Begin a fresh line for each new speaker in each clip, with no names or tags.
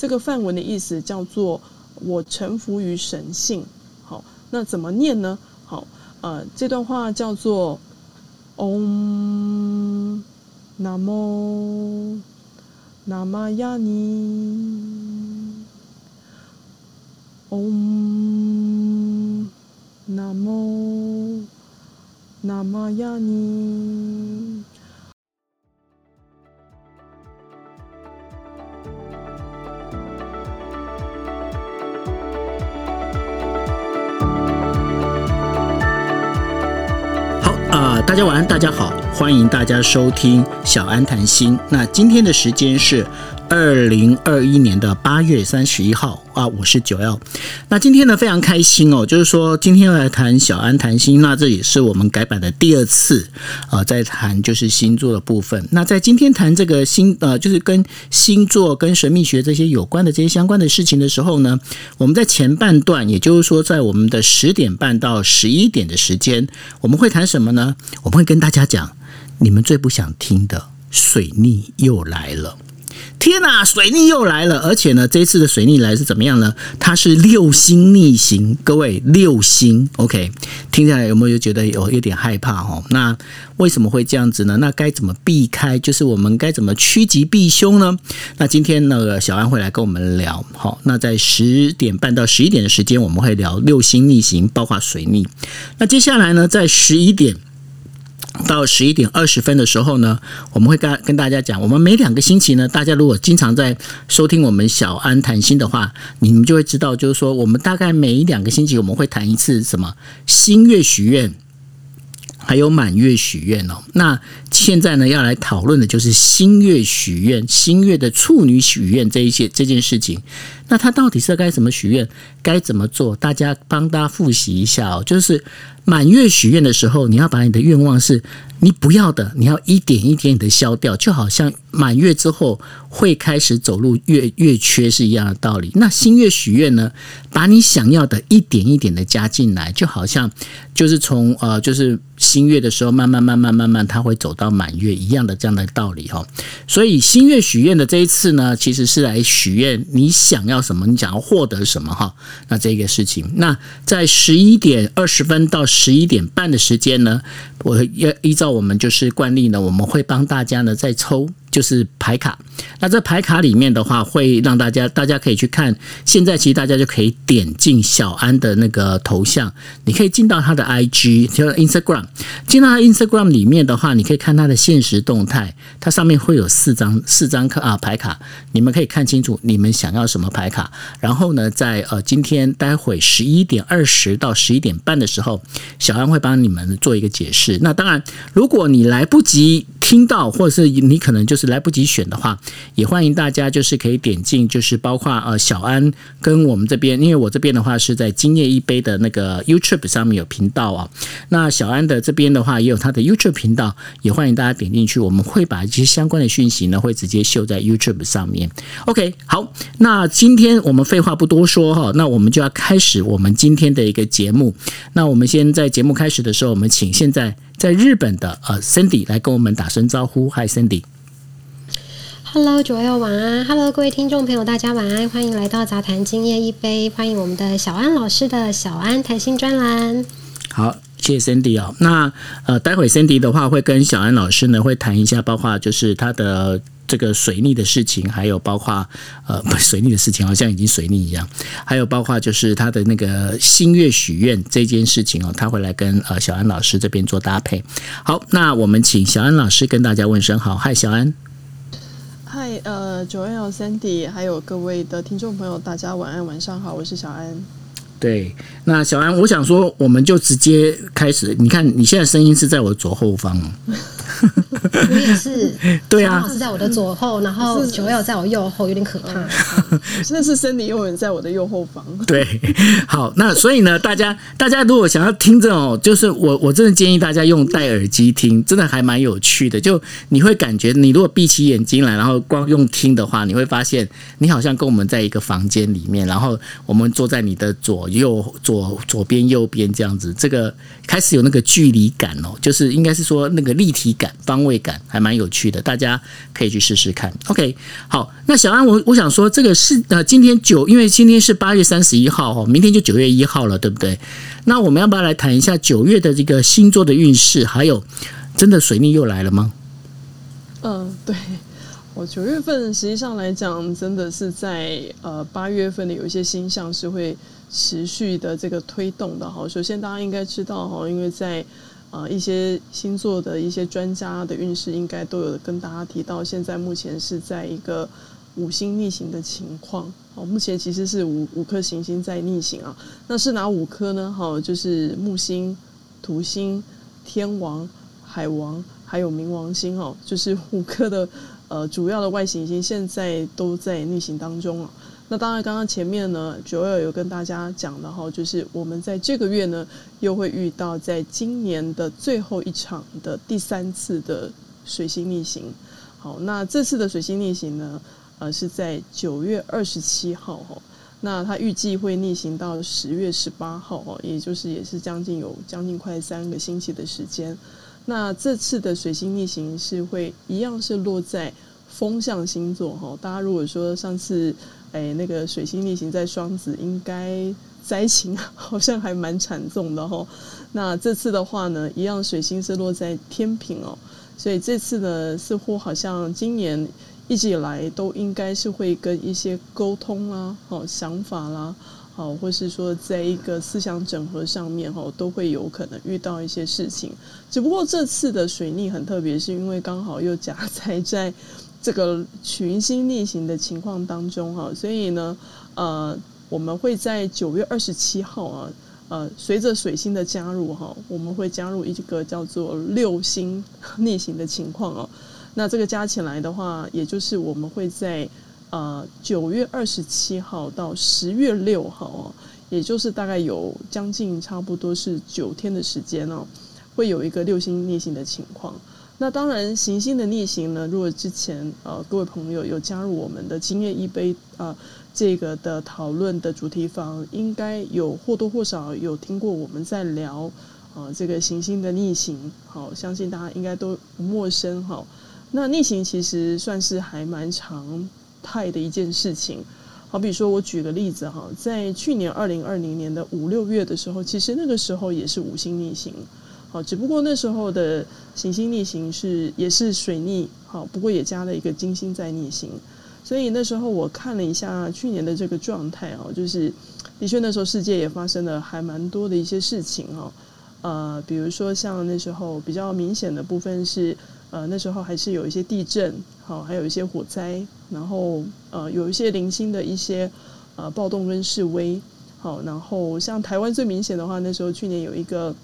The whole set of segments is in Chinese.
这个梵文的意思叫做我臣服于神性。好，那怎么念呢？好，呃，这段话叫做 Om Namo Namayani Om Namo Namayani。
大家晚安，大家好，欢迎大家收听小安谈心。那今天的时间是二零二一年的八月三十一号啊，我是九耀。那今天呢非常开心哦，就是说今天要来谈小安谈心，那这也是我们改版的第二次啊，在谈就是星座的部分。那在今天谈这个星呃，就是跟星座、跟神秘学这些有关的这些相关的事情的时候呢，我们在前半段，也就是说在我们的十点半到十一点的时间，我们会谈什么呢？我们会跟大家讲你们最不想听的水逆又来了。天呐，水逆又来了！而且呢，这次的水逆来是怎么样呢？它是六星逆行，各位六星，OK，听起来有没有觉得有有点害怕哦？那为什么会这样子呢？那该怎么避开？就是我们该怎么趋吉避凶呢？那今天那个小安会来跟我们聊，好，那在十点半到十一点的时间，我们会聊六星逆行，包括水逆。那接下来呢，在十一点。到十一点二十分的时候呢，我们会跟跟大家讲，我们每两个星期呢，大家如果经常在收听我们小安谈心的话，你们就会知道，就是说我们大概每两个星期我们会谈一次什么新月许愿。还有满月许愿哦，那现在呢要来讨论的就是新月许愿、新月的处女许愿这一些这件事情。那它到底是该怎么许愿，该怎么做？大家帮大家复习一下哦。就是满月许愿的时候，你要把你的愿望是你不要的，你要一点一点的消掉，就好像满月之后会开始走入月月缺是一样的道理。那新月许愿呢，把你想要的一点一点的加进来，就好像就是从呃就是新月的时候，慢慢慢慢慢慢，它会走到满月一样的这样的道理哈。所以新月许愿的这一次呢，其实是来许愿你想要什么，你想要获得什么哈。那这个事情，那在十一点二十分到十一点半的时间呢，我要依照我们就是惯例呢，我们会帮大家呢再抽。就是牌卡，那这牌卡里面的话，会让大家大家可以去看。现在其实大家就可以点进小安的那个头像，你可以进到他的 IG，就是 Instagram。进到他 Instagram 里面的话，你可以看他的现实动态，它上面会有四张四张卡啊牌卡，你们可以看清楚你们想要什么牌卡。然后呢，在呃今天待会十一点二十到十一点半的时候，小安会帮你们做一个解释。那当然，如果你来不及听到，或者是你可能就是来不及选的话，也欢迎大家就是可以点进，就是包括呃小安跟我们这边，因为我这边的话是在今夜一杯的那个 YouTube 上面有频道啊，那小安的这边的话也有他的 YouTube 频道，也欢迎大家点进去，我们会把一些相关的讯息呢会直接秀在 YouTube 上面。OK，好，那今天我们废话不多说哈，那我们就要开始我们今天的一个节目。那我们先在节目开始的时候，我们请现在在日本的呃 Cindy 来跟我们打声招呼，Hi Cindy。
Hello，九幺晚安。Hello，各位听众朋友，大家晚安，欢迎来到杂谈今夜一杯，欢迎我们的小安老师的小安谈心专栏。
好，谢谢 Cindy 哦。那呃，待会 Cindy 的话会跟小安老师呢会谈一下，包括就是他的这个水逆的事情，还有包括呃不水逆的事情，好像已经水逆一样，还有包括就是他的那个新月许愿这件事情哦，他会来跟呃小安老师这边做搭配。好，那我们请小安老师跟大家问声好，嗨，小安。
嗨，呃，Joel、Sandy，还有各位的听众朋友，大家晚安，晚上好，我是小安。
对，那小安，我想说，我们就直接开始。你看，你现在声音是在我左后方。
我也是，
对啊
小安老师在我的左后，然后九幺在我右后，有点可怕。
真的是森迪永远在我的右后方。
对，好，那所以呢，大家大家如果想要听这种，就是我我真的建议大家用戴耳机听，真的还蛮有趣的。就你会感觉，你如果闭起眼睛来，然后光用听的话，你会发现你好像跟我们在一个房间里面，然后我们坐在你的左右左左边右边这样子，这个开始有那个距离感哦，就是应该是说那个立体感、方位感，还蛮有趣的，大家可以去试试看。OK，好，那小安，我我想说，这个是呃，今天九，因为今天是八月三十一号哈，明天就九月一号了，对不对？那我们要不要来谈一下九月的这个星座的运势？还有，真的水逆又来了吗？
嗯，对。我九月份实际上来讲，真的是在呃八月份的有一些星象是会持续的这个推动的哈。首先大家应该知道哈，因为在啊一些星座的一些专家的运势，应该都有跟大家提到，现在目前是在一个五星逆行的情况。哦，目前其实是五五颗行星在逆行啊。那是哪五颗呢？哈，就是木星、土星、天王、海王，还有冥王星哦，就是五颗的。呃，主要的外行星现在都在逆行当中啊。那当然，刚刚前面呢，九二有跟大家讲的哈，就是我们在这个月呢，又会遇到在今年的最后一场的第三次的水星逆行。好，那这次的水星逆行呢，呃，是在九月二十七号哈。那它预计会逆行到十月十八号哦，也就是也是将近有将近快三个星期的时间。那这次的水星逆行是会一样是落在风象星座哈，大家如果说上次哎那个水星逆行在双子，应该灾情 好像还蛮惨重的哈。那这次的话呢，一样水星是落在天平哦，所以这次呢似乎好像今年一直以来都应该是会跟一些沟通啦、好想法啦。好，或是说在一个思想整合上面，哈，都会有可能遇到一些事情。只不过这次的水逆很特别，是因为刚好又夹 在在这个群星逆行的情况当中，哈，所以呢，呃，我们会在九月二十七号啊，呃，随着水星的加入，哈，我们会加入一个叫做六星逆行的情况哦。那这个加起来的话，也就是我们会在。呃，九月二十七号到十月六号哦，也就是大概有将近差不多是九天的时间哦，会有一个六星逆行的情况。那当然，行星的逆行呢，如果之前呃各位朋友有加入我们的今夜一杯啊这个的讨论的主题房，应该有或多或少有听过我们在聊啊这个行星的逆行。好，相信大家应该都不陌生哈。那逆行其实算是还蛮常。态的一件事情，好比说，我举个例子哈，在去年二零二零年的五六月的时候，其实那个时候也是五星逆行，好，只不过那时候的行星逆行是也是水逆，好，不过也加了一个金星在逆行，所以那时候我看了一下去年的这个状态啊，就是的确那时候世界也发生了还蛮多的一些事情哈，呃，比如说像那时候比较明显的部分是。呃，那时候还是有一些地震，好，还有一些火灾，然后呃，有一些零星的一些呃暴动跟示威，好，然后像台湾最明显的话，那时候去年有一个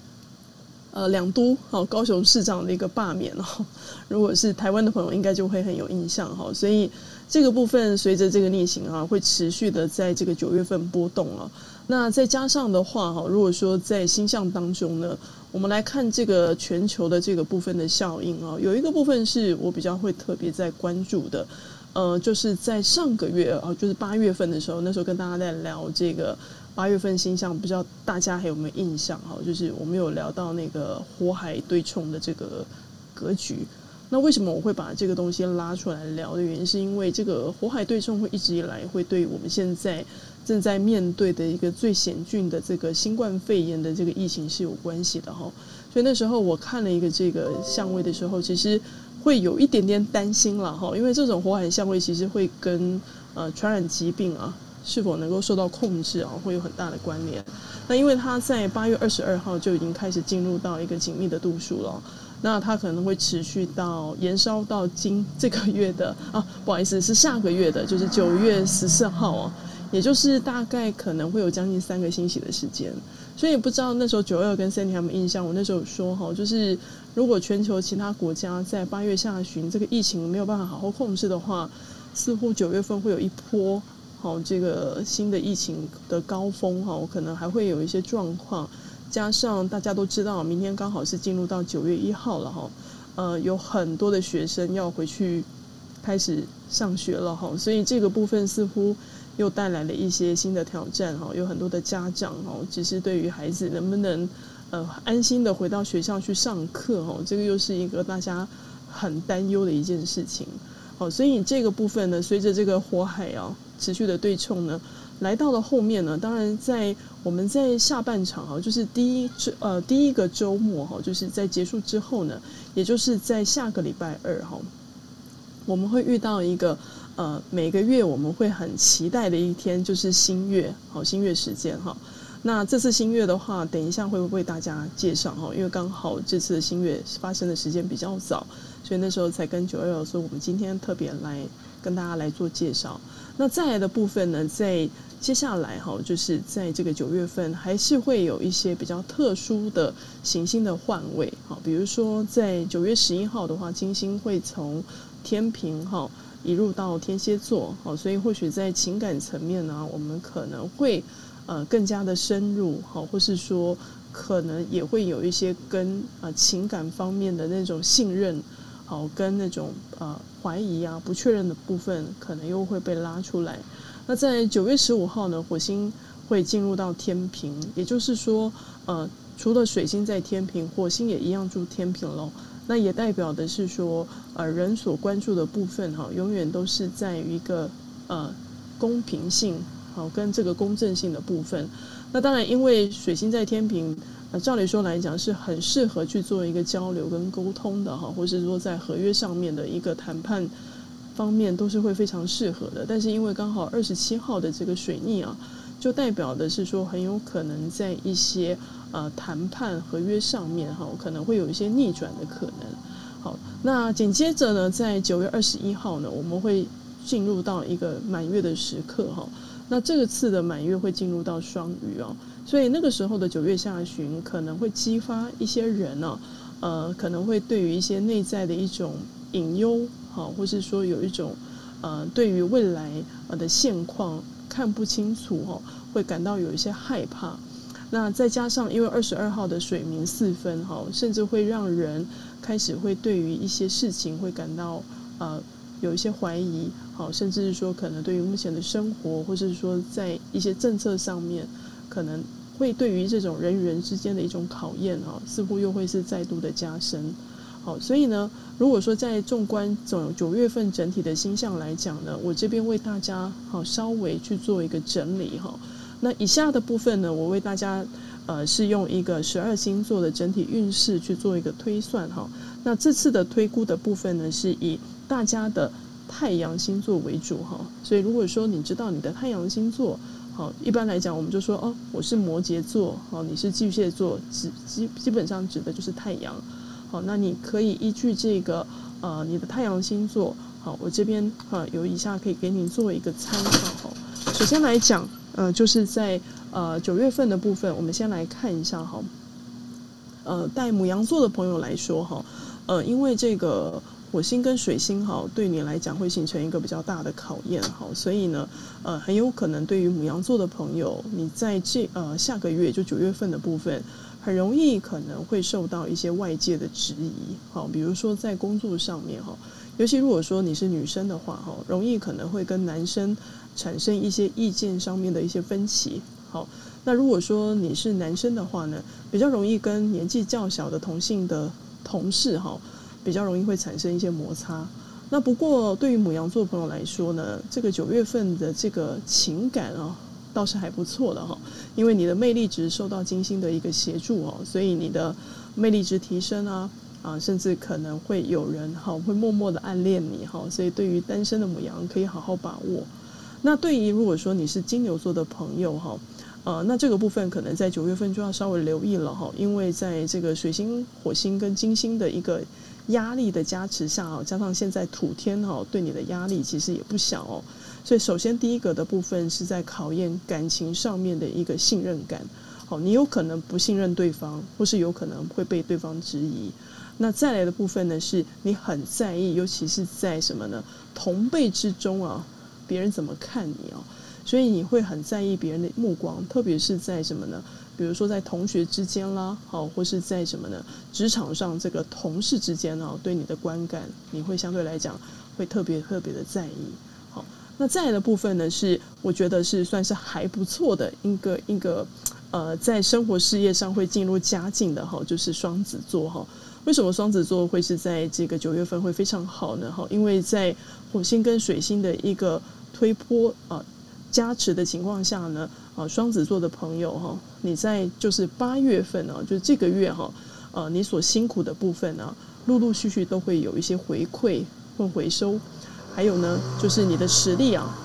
呃两都好高雄市长的一个罢免哦，如果是台湾的朋友，应该就会很有印象哈，所以这个部分随着这个逆行啊，会持续的在这个九月份波动了。那再加上的话哈，如果说在星象当中呢。我们来看这个全球的这个部分的效应啊，有一个部分是我比较会特别在关注的，呃，就是在上个月啊，就是八月份的时候，那时候跟大家在聊这个八月份星象，不知道大家还有没有印象哈？就是我们有聊到那个火海对冲的这个格局。那为什么我会把这个东西拉出来聊的原因，是因为这个火海对冲会一直以来会对我们现在。正在面对的一个最险峻的这个新冠肺炎的这个疫情是有关系的哈，所以那时候我看了一个这个相位的时候，其实会有一点点担心了哈，因为这种火海相位其实会跟呃传染疾病啊是否能够受到控制啊会有很大的关联。那因为它在八月二十二号就已经开始进入到一个紧密的度数了，那它可能会持续到延烧到今这个月的 啊，不好意思是下个月的，就是九月十四号啊。也就是大概可能会有将近三个星期的时间，所以不知道那时候九二跟三 y 他们印象，我那时候说哈，就是如果全球其他国家在八月下旬这个疫情没有办法好好控制的话，似乎九月份会有一波好这个新的疫情的高峰哈，我可能还会有一些状况，加上大家都知道明天刚好是进入到九月一号了哈，呃，有很多的学生要回去开始上学了哈，所以这个部分似乎。又带来了一些新的挑战哈，有很多的家长哈，其实对于孩子能不能呃安心的回到学校去上课哦，这个又是一个大家很担忧的一件事情。好，所以这个部分呢，随着这个火海啊持续的对冲呢，来到了后面呢，当然在我们在下半场哈，就是第一周呃第一个周末哈，就是在结束之后呢，也就是在下个礼拜二哈，我们会遇到一个呃每个月我们会很期待的一天，就是新月好新月时间哈。那这次新月的话，等一下会不会大家介绍哈？因为刚好这次的新月发生的时间比较早。所以那时候才跟九二幺说，我们今天特别来跟大家来做介绍。那再来的部分呢，在接下来哈，就是在这个九月份，还是会有一些比较特殊的行星的换位。好，比如说在九月十一号的话，金星会从天平哈移入到天蝎座。好，所以或许在情感层面呢，我们可能会呃更加的深入，好，或是说可能也会有一些跟呃情感方面的那种信任。好，跟那种呃怀疑啊、不确认的部分，可能又会被拉出来。那在九月十五号呢，火星会进入到天平，也就是说，呃，除了水星在天平，火星也一样住天平喽。那也代表的是说，呃，人所关注的部分哈，永远都是在于一个呃公平性，好，跟这个公正性的部分。那当然，因为水星在天平。那照理说来讲，是很适合去做一个交流跟沟通的哈，或是说在合约上面的一个谈判方面，都是会非常适合的。但是因为刚好二十七号的这个水逆啊，就代表的是说很有可能在一些呃谈判合约上面哈，可能会有一些逆转的可能。好，那紧接着呢，在九月二十一号呢，我们会进入到一个满月的时刻哈。那这个次的满月会进入到双鱼哦。所以那个时候的九月下旬可能会激发一些人呢，呃，可能会对于一些内在的一种隐忧，好，或是说有一种呃，对于未来呃的现况看不清楚哈，会感到有一些害怕。那再加上因为二十二号的水明四分哈，甚至会让人开始会对于一些事情会感到呃有一些怀疑，好，甚至是说可能对于目前的生活，或者是说在一些政策上面可能。会对于这种人与人之间的一种考验啊，似乎又会是再度的加深。好，所以呢，如果说在纵观总九月份整体的星象来讲呢，我这边为大家好稍微去做一个整理哈。那以下的部分呢，我为大家呃是用一个十二星座的整体运势去做一个推算哈。那这次的推估的部分呢，是以大家的太阳星座为主哈。所以如果说你知道你的太阳星座，好，一般来讲，我们就说哦，我是摩羯座，好，你是巨蟹座，基基基本上指的就是太阳。好，那你可以依据这个呃你的太阳星座，好，我这边哈有以下可以给你做一个参考。哈，首先来讲，呃，就是在呃九月份的部分，我们先来看一下哈。呃，带母羊座的朋友来说哈，呃，因为这个。火星跟水星哈，对你来讲会形成一个比较大的考验哈，所以呢，呃，很有可能对于母羊座的朋友，你在这呃下个月就九月份的部分，很容易可能会受到一些外界的质疑，好，比如说在工作上面哈，尤其如果说你是女生的话哈，容易可能会跟男生产生一些意见上面的一些分歧，好，那如果说你是男生的话呢，比较容易跟年纪较小的同性的同事哈。比较容易会产生一些摩擦。那不过对于母羊座朋友来说呢，这个九月份的这个情感啊，倒是还不错的哈。因为你的魅力值受到金星的一个协助哦，所以你的魅力值提升啊啊，甚至可能会有人哈会默默的暗恋你哈。所以对于单身的母羊可以好好把握。那对于如果说你是金牛座的朋友哈，呃，那这个部分可能在九月份就要稍微留意了哈，因为在这个水星、火星跟金星的一个。压力的加持下哦，加上现在土天哈对你的压力其实也不小哦，所以首先第一个的部分是在考验感情上面的一个信任感，好，你有可能不信任对方，或是有可能会被对方质疑。那再来的部分呢，是你很在意，尤其是在什么呢？同辈之中啊，别人怎么看你哦？所以你会很在意别人的目光，特别是在什么呢？比如说在同学之间啦，好，或是在什么呢？职场上这个同事之间哦，对你的观感，你会相对来讲会特别特别的在意。好，那再来的部分呢，是我觉得是算是还不错的一个一个呃，在生活事业上会进入佳境的哈，就是双子座哈。为什么双子座会是在这个九月份会非常好呢？哈，因为在火星跟水星的一个推波啊加持的情况下呢，啊，双子座的朋友哈，你在就是八月份啊，就是这个月哈，呃，你所辛苦的部分呢，陆陆续续都会有一些回馈或回收，还有呢，就是你的实力啊，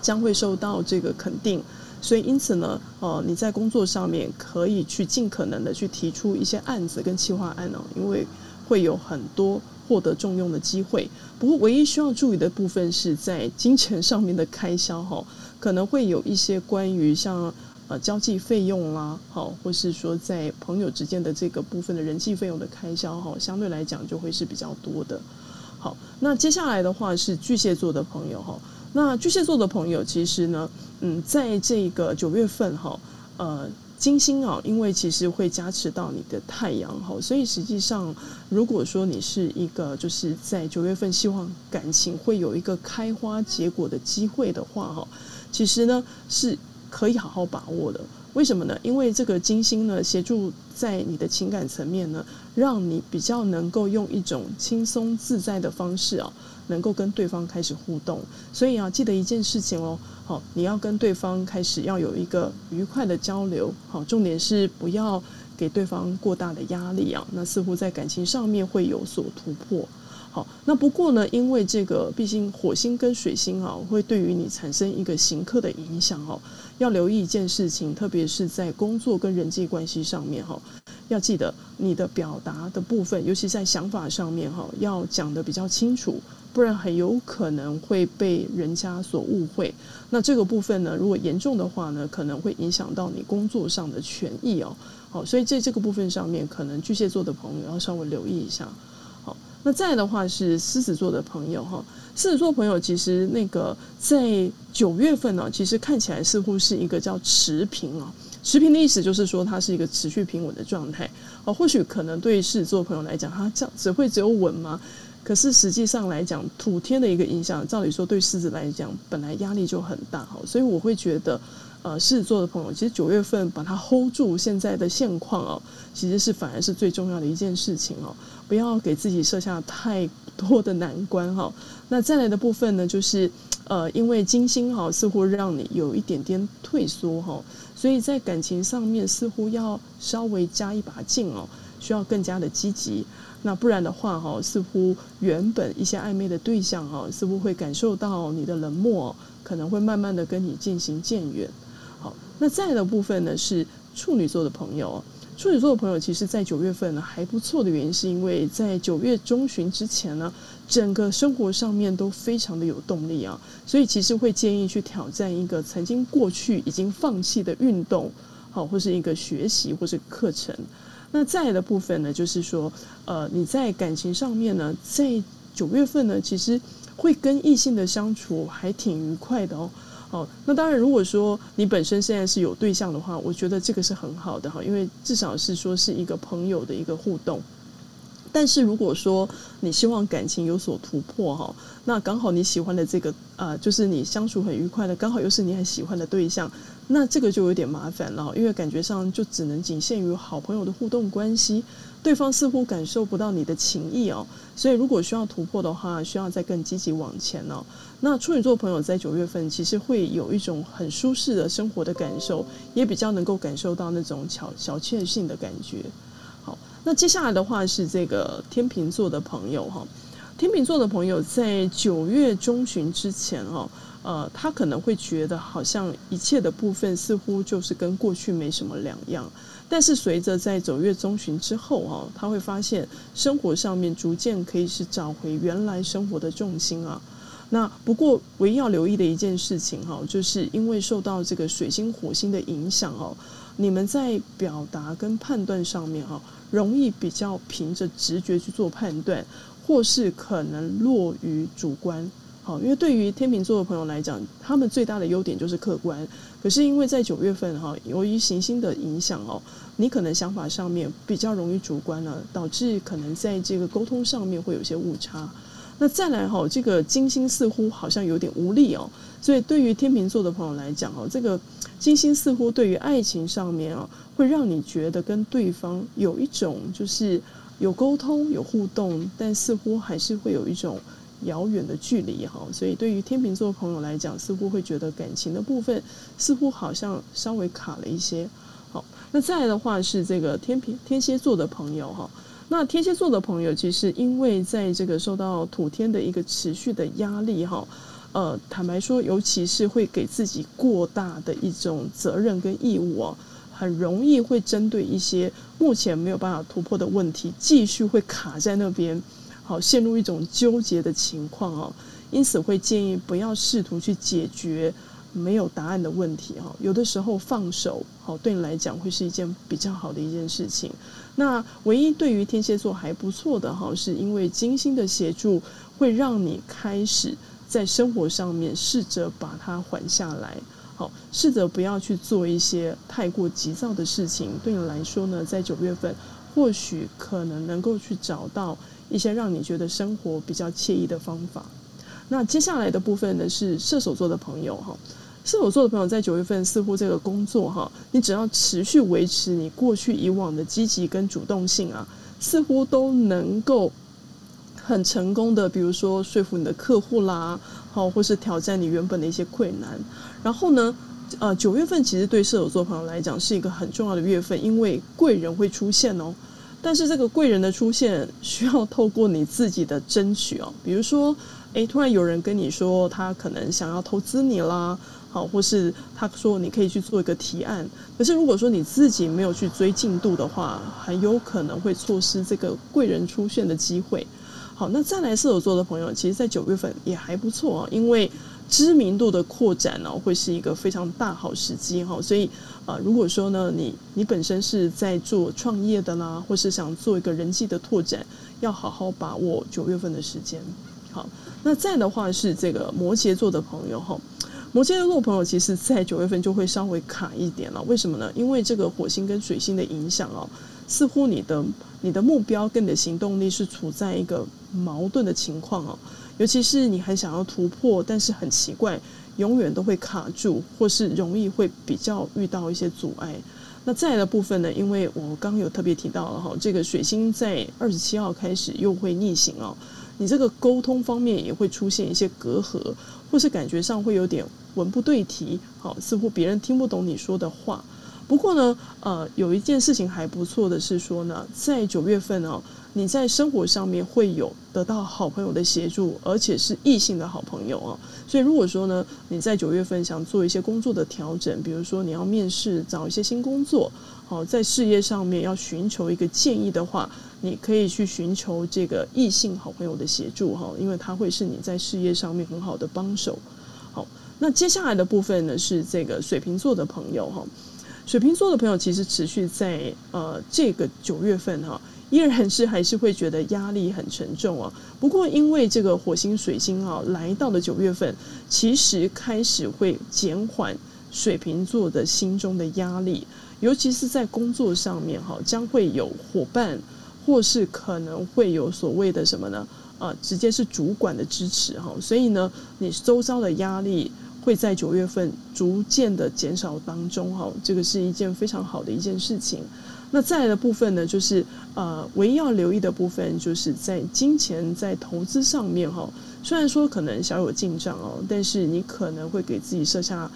将会受到这个肯定。所以，因此呢，呃，你在工作上面可以去尽可能的去提出一些案子跟企划案哦，因为会有很多获得重用的机会。不过，唯一需要注意的部分是在金钱上面的开销哈，可能会有一些关于像呃交际费用啦，好，或是说在朋友之间的这个部分的人际费用的开销哈，相对来讲就会是比较多的。好，那接下来的话是巨蟹座的朋友哈。那巨蟹座的朋友，其实呢，嗯，在这个九月份哈，呃，金星啊，因为其实会加持到你的太阳哈，所以实际上，如果说你是一个就是在九月份希望感情会有一个开花结果的机会的话哈，其实呢是可以好好把握的。为什么呢？因为这个金星呢，协助在你的情感层面呢，让你比较能够用一种轻松自在的方式啊。能够跟对方开始互动，所以啊，记得一件事情哦，好，你要跟对方开始要有一个愉快的交流，好，重点是不要给对方过大的压力啊，那似乎在感情上面会有所突破。好，那不过呢，因为这个毕竟火星跟水星啊，会对于你产生一个行客的影响哦，要留意一件事情，特别是在工作跟人际关系上面哈，要记得你的表达的部分，尤其在想法上面哈，要讲的比较清楚。不然很有可能会被人家所误会。那这个部分呢，如果严重的话呢，可能会影响到你工作上的权益哦。好，所以在这个部分上面，可能巨蟹座的朋友要稍微留意一下。那再的话是狮子座的朋友哈，狮子座朋友其实那个在九月份呢，其实看起来似乎是一个叫持平啊。持平的意思就是说，它是一个持续平稳的状态。哦，或许可能对狮子座朋友来讲，它这样只会只有稳吗？可是实际上来讲，土天的一个影响，照理说对狮子来讲，本来压力就很大哈，所以我会觉得，呃，狮子座的朋友，其实九月份把它 hold 住现在的现况哦，其实是反而是最重要的一件事情哦，不要给自己设下太多的难关哈。那再来的部分呢，就是呃，因为金星哈似乎让你有一点点退缩哈，所以在感情上面似乎要稍微加一把劲哦，需要更加的积极。那不然的话，哈，似乎原本一些暧昧的对象，哈，似乎会感受到你的冷漠，可能会慢慢的跟你渐行渐远。那再的部分呢，是处女座的朋友。处女座的朋友，其实在九月份呢还不错的原因，是因为在九月中旬之前呢，整个生活上面都非常的有动力啊，所以其实会建议去挑战一个曾经过去已经放弃的运动，好，或是一个学习或是课程。那再的部分呢，就是说，呃，你在感情上面呢，在九月份呢，其实会跟异性的相处还挺愉快的哦。哦，那当然，如果说你本身现在是有对象的话，我觉得这个是很好的哈，因为至少是说是一个朋友的一个互动。但是如果说你希望感情有所突破哈，那刚好你喜欢的这个呃，就是你相处很愉快的，刚好又是你很喜欢的对象，那这个就有点麻烦了，因为感觉上就只能仅限于好朋友的互动关系，对方似乎感受不到你的情谊哦，所以如果需要突破的话，需要再更积极往前哦。那处女座朋友在九月份其实会有一种很舒适的生活的感受，也比较能够感受到那种小小确幸的感觉。好那接下来的话是这个天秤座的朋友哈，天秤座的朋友在九月中旬之前哈，呃，他可能会觉得好像一切的部分似乎就是跟过去没什么两样，但是随着在九月中旬之后哈，他会发现生活上面逐渐可以是找回原来生活的重心啊。那不过唯一要留意的一件事情哈，就是因为受到这个水星火星的影响哦，你们在表达跟判断上面哈。容易比较凭着直觉去做判断，或是可能落于主观。好，因为对于天秤座的朋友来讲，他们最大的优点就是客观。可是因为在九月份哈，由于行星的影响哦，你可能想法上面比较容易主观了，导致可能在这个沟通上面会有些误差。那再来哈，这个金星似乎好像有点无力哦，所以对于天秤座的朋友来讲哦，这个金星似乎对于爱情上面啊，会让你觉得跟对方有一种就是有沟通、有互动，但似乎还是会有一种遥远的距离哈。所以对于天秤座朋友来讲，似乎会觉得感情的部分似乎好像稍微卡了一些。好，那再来的话是这个天平天蝎座的朋友哈。那天蝎座的朋友，其实因为在这个受到土天的一个持续的压力哈，呃，坦白说，尤其是会给自己过大的一种责任跟义务哦，很容易会针对一些目前没有办法突破的问题，继续会卡在那边，好，陷入一种纠结的情况哦，因此会建议不要试图去解决。没有答案的问题哈，有的时候放手好，对你来讲会是一件比较好的一件事情。那唯一对于天蝎座还不错的哈，是因为金星的协助，会让你开始在生活上面试着把它缓下来，好，试着不要去做一些太过急躁的事情。对你来说呢，在九月份或许可能能够去找到一些让你觉得生活比较惬意的方法。那接下来的部分呢，是射手座的朋友哈。射手座的朋友在九月份似乎这个工作哈，你只要持续维持你过去以往的积极跟主动性啊，似乎都能够很成功的，比如说说服你的客户啦，好，或是挑战你原本的一些困难。然后呢，呃，九月份其实对射手座朋友来讲是一个很重要的月份，因为贵人会出现哦。但是这个贵人的出现需要透过你自己的争取哦，比如说，诶，突然有人跟你说他可能想要投资你啦。好，或是他说你可以去做一个提案，可是如果说你自己没有去追进度的话，很有可能会错失这个贵人出现的机会。好，那再来射手座的朋友，其实，在九月份也还不错啊，因为知名度的扩展呢，会是一个非常大好时机哈。所以啊，如果说呢，你你本身是在做创业的啦，或是想做一个人际的拓展，要好好把握九月份的时间。好，那再的话是这个摩羯座的朋友哈。摩羯座朋友，其实在九月份就会稍微卡一点了。为什么呢？因为这个火星跟水星的影响哦，似乎你的你的目标跟你的行动力是处在一个矛盾的情况哦。尤其是你很想要突破，但是很奇怪，永远都会卡住，或是容易会比较遇到一些阻碍。那再来的部分呢？因为我刚刚有特别提到了哈，这个水星在二十七号开始又会逆行哦。你这个沟通方面也会出现一些隔阂，或是感觉上会有点文不对题，好，似乎别人听不懂你说的话。不过呢，呃，有一件事情还不错的是说呢，在九月份哦，你在生活上面会有得到好朋友的协助，而且是异性的好朋友哦。所以如果说呢，你在九月份想做一些工作的调整，比如说你要面试找一些新工作，好，在事业上面要寻求一个建议的话。你可以去寻求这个异性好朋友的协助哈，因为他会是你在事业上面很好的帮手。好，那接下来的部分呢是这个水瓶座的朋友哈，水瓶座的朋友其实持续在呃这个九月份哈，依然是还是会觉得压力很沉重啊。不过因为这个火星水星啊来到了九月份，其实开始会减缓水瓶座的心中的压力，尤其是在工作上面哈，将会有伙伴。或是可能会有所谓的什么呢？啊，直接是主管的支持哈，所以呢，你周遭的压力会在九月份逐渐的减少当中哈，这个是一件非常好的一件事情。那再来的部分呢，就是呃，唯一要留意的部分，就是在金钱在投资上面哈，虽然说可能小有进账哦，但是你可能会给自己设下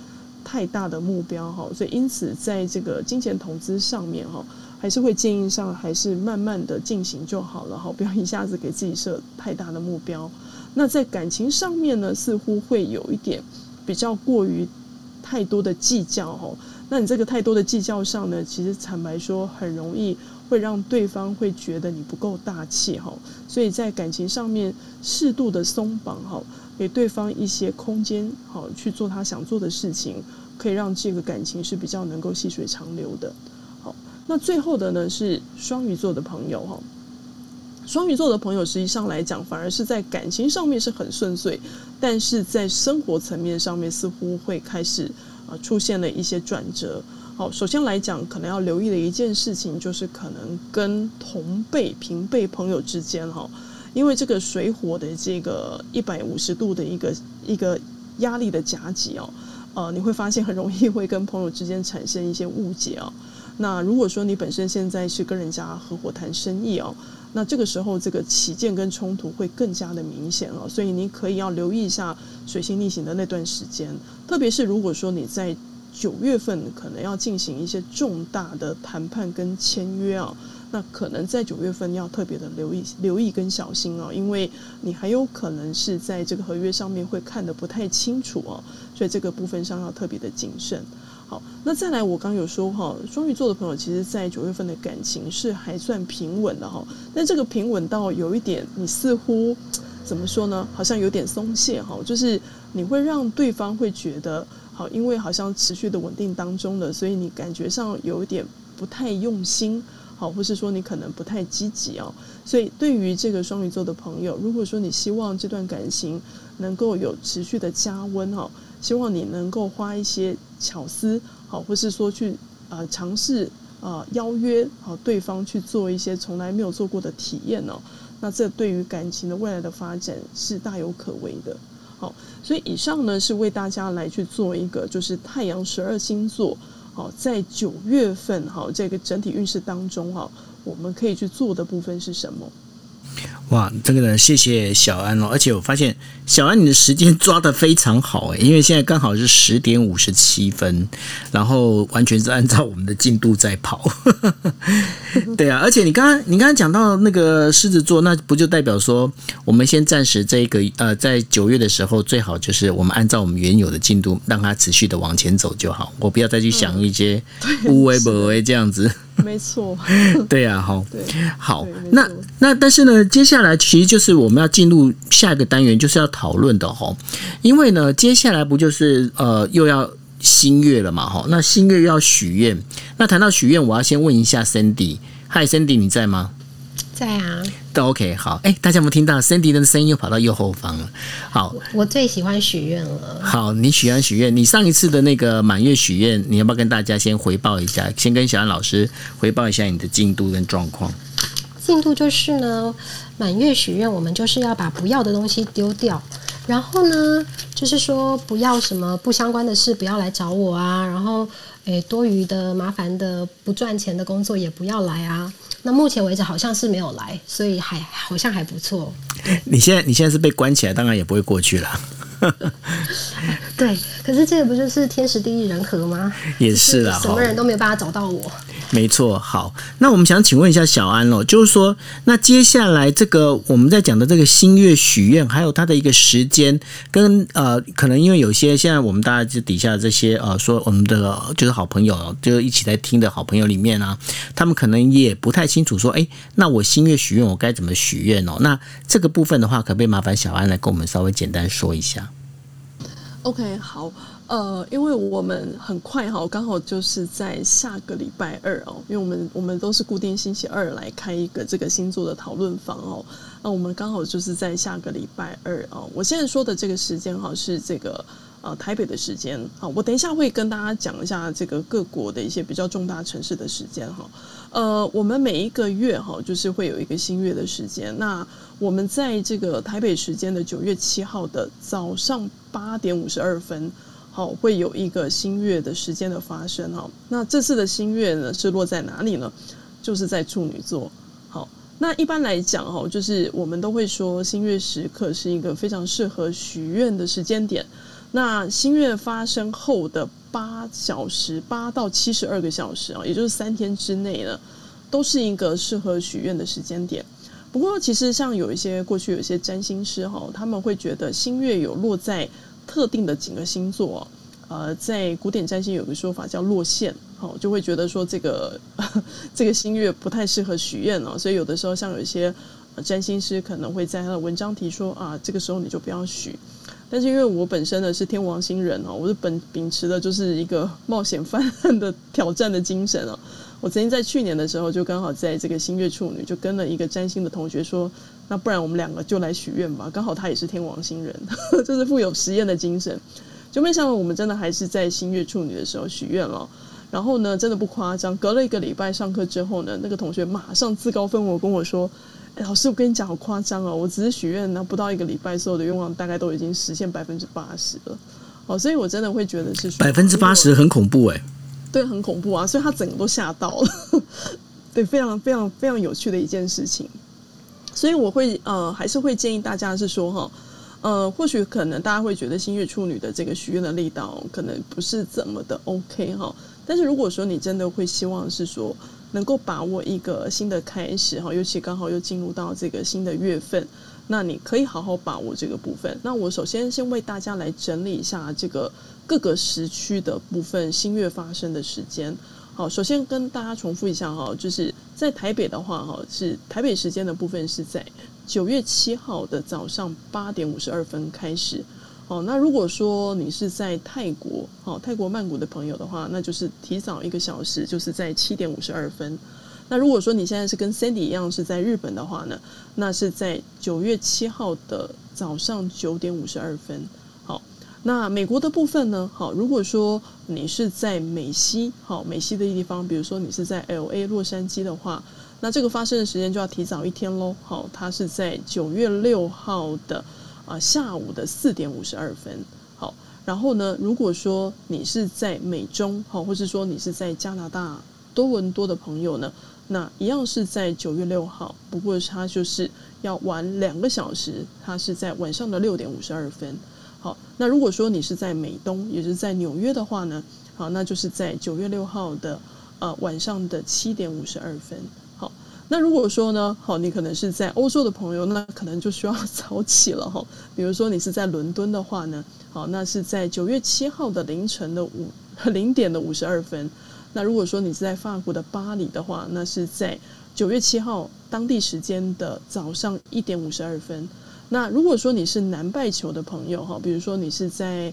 太大的目标哈，所以因此在这个金钱投资上面哈。还是会建议上，还是慢慢的进行就好了哈，不要一下子给自己设太大的目标。那在感情上面呢，似乎会有一点比较过于太多的计较哈。那你这个太多的计较上呢，其实坦白说，很容易会让对方会觉得你不够大气哈。所以在感情上面适度的松绑哈，给对方一些空间好去做他想做的事情，可以让这个感情是比较能够细水长流的。那最后的呢是双鱼座的朋友哈，双鱼座的朋友实际上来讲，反而是在感情上面是很顺遂，但是在生活层面上面似乎会开始啊出现了一些转折。好，首先来讲，可能要留意的一件事情就是，可能跟同辈、平辈朋友之间哈，因为这个水火的这个一百五十度的一个一个压力的夹击哦，呃，你会发现很容易会跟朋友之间产生一些误解哦。那如果说你本身现在是跟人家合伙谈生意哦，那这个时候这个起见跟冲突会更加的明显哦，所以你可以要留意一下水星逆行的那段时间，特别是如果说你在九月份可能要进行一些重大的谈判跟签约啊，那可能在九月份要特别的留意、留意跟小心哦，因为你还有可能是在这个合约上面会看得不太清楚哦，所以这个部分上要特别的谨慎。好，那再来，我刚有说哈，双鱼座的朋友，其实，在九月份的感情是还算平稳的哈。但这个平稳到有一点，你似乎怎么说呢？好像有点松懈哈，就是你会让对方会觉得，好，因为好像持续的稳定当中的，所以你感觉上有一点不太用心，好，或是说你可能不太积极哦。所以对于这个双鱼座的朋友，如果说你希望这段感情能够有持续的加温哈。希望你能够花一些巧思，好，或是说去呃尝试呃邀约好对方去做一些从来没有做过的体验哦。那这对于感情的未来的发展是大有可为的。好，所以以上呢是为大家来去做一个就是太阳十二星座好在九月份好这个整体运势当中哈，我们可以去做的部分是什么？
哇，这个呢，谢谢小安哦。而且我发现小安你的时间抓的非常好诶，因为现在刚好是十点五十七分，然后完全是按照我们的进度在跑。对啊，而且你刚刚你刚刚讲到那个狮子座，那不就代表说，我们先暂时这个呃，在九月的时候，最好就是我们按照我们原有的进度，让它持续的往前走就好。我不要再去想一些无为不为这样子。
没错，
对呀，好，好，那那但是呢，接下来其实就是我们要进入下一个单元，就是要讨论的哈，因为呢，接下来不就是呃又要新月了嘛哈，那新月要许愿，那谈到许愿，我要先问一下 Cindy，嗨，Cindy 你在吗？
在啊，
都 OK，好，哎，大家有没有听到 Cindy 的声音又跑到右后方了？好，
我最喜欢许愿了。
好，你喜欢许愿，你上一次的那个满月许愿，你要不要跟大家先回报一下？先跟小安老师回报一下你的进度跟状况。
进度就是呢，满月许愿，我们就是要把不要的东西丢掉，然后呢，就是说不要什么不相关的事，不要来找我啊，然后诶，多余的、麻烦的、不赚钱的工作也不要来啊。那目前为止好像是没有来，所以还好像还不错。
你现在你现在是被关起来，当然也不会过去了。
对，可是这个不就是天时地利人和吗？
也是啦，
什么人都没有办法找到我。
没错，好，那我们想请问一下小安哦，就是说，那接下来这个我们在讲的这个新月许愿，还有它的一个时间，跟呃，可能因为有些现在我们大家就底下这些呃，说我们的就是好朋友，就一起在听的好朋友里面啊，他们可能也不太清楚说，哎，那我新月许愿我该怎么许愿哦？那这个部分的话，可不可以麻烦小安来跟我们稍微简单说一下
？OK，好。呃，因为我们很快哈，刚好就是在下个礼拜二哦，因为我们我们都是固定星期二来开一个这个星座的讨论房哦，那我们刚好就是在下个礼拜二哦。我现在说的这个时间哈是这个呃台北的时间好，我等一下会跟大家讲一下这个各国的一些比较重大城市的时间哈。呃，我们每一个月哈就是会有一个新月的时间，那我们在这个台北时间的九月七号的早上八点五十二分。好，会有一个新月的时间的发生哈。那这次的新月呢，是落在哪里呢？就是在处女座。好，那一般来讲哈，就是我们都会说新月时刻是一个非常适合许愿的时间点。那新月发生后的八小时，八到七十二个小时啊，也就是三天之内呢，都是一个适合许愿的时间点。不过，其实像有一些过去有一些占星师哈，他们会觉得新月有落在。特定的几个星座，呃，在古典占星有个说法叫落线，好，就会觉得说这个 这个星月不太适合许愿哦，所以有的时候像有一些占星师可能会在他的文章提说啊，这个时候你就不要许。但是因为我本身呢是天王星人哦，我是本秉持的就是一个冒险犯难的挑战的精神哦。我曾经在去年的时候就刚好在这个新月处女，就跟了一个占星的同学说。那不然我们两个就来许愿吧，刚好他也是天王星人，就是富有实验的精神。就没想到我们真的还是在新月处女的时候许愿了。然后呢，真的不夸张，隔了一个礼拜上课之后呢，那个同学马上自告奋勇跟我说：“老师，我跟你讲，好夸张哦！我只是许愿，那不到一个礼拜，所有的愿望大概都已经实现百分之八十了。哦，所以我真的会觉得是
百分之八十很恐怖哎，
对，很恐怖啊！所以他整个都吓到了，对，非常非常非常有趣的一件事情。所以我会呃，还是会建议大家是说哈，呃，或许可能大家会觉得新月处女的这个许愿的力道可能不是怎么的 OK 哈，但是如果说你真的会希望是说。能够把握一个新的开始哈，尤其刚好又进入到这个新的月份，那你可以好好把握这个部分。那我首先先为大家来整理一下这个各个时区的部分新月发生的时间。好，首先跟大家重复一下哈，就是在台北的话哈，是台北时间的部分是在九月七号的早上八点五十二分开始。哦，那如果说你是在泰国，哦，泰国曼谷的朋友的话，那就是提早一个小时，就是在七点五十二分。那如果说你现在是跟 Sandy 一样是在日本的话呢，那是在九月七号的早上九点五十二分。好，那美国的部分呢？好，如果说你是在美西，好，美西的地方，比如说你是在 LA 洛杉矶的话，那这个发生的时间就要提早一天喽。好，它是在九月六号的。啊，下午的四点五十二分，好，然后呢，如果说你是在美中，好，或是说你是在加拿大多伦多的朋友呢，那一样是在九月六号，不过它就是要晚两个小时，它是在晚上的六点五十二分，好，那如果说你是在美东，也是在纽约的话呢，好，那就是在九月六号的呃晚上的七点五十二分。那如果说呢，好，你可能是在欧洲的朋友，那可能就需要早起了哈。比如说你是在伦敦的话呢，好，那是在九月七号的凌晨的五 零点的五十二分。那如果说你是在法国的巴黎的话，那是在九月七号当地时间的早上一点五十二分。那如果说你是南半球的朋友哈，比如说你是在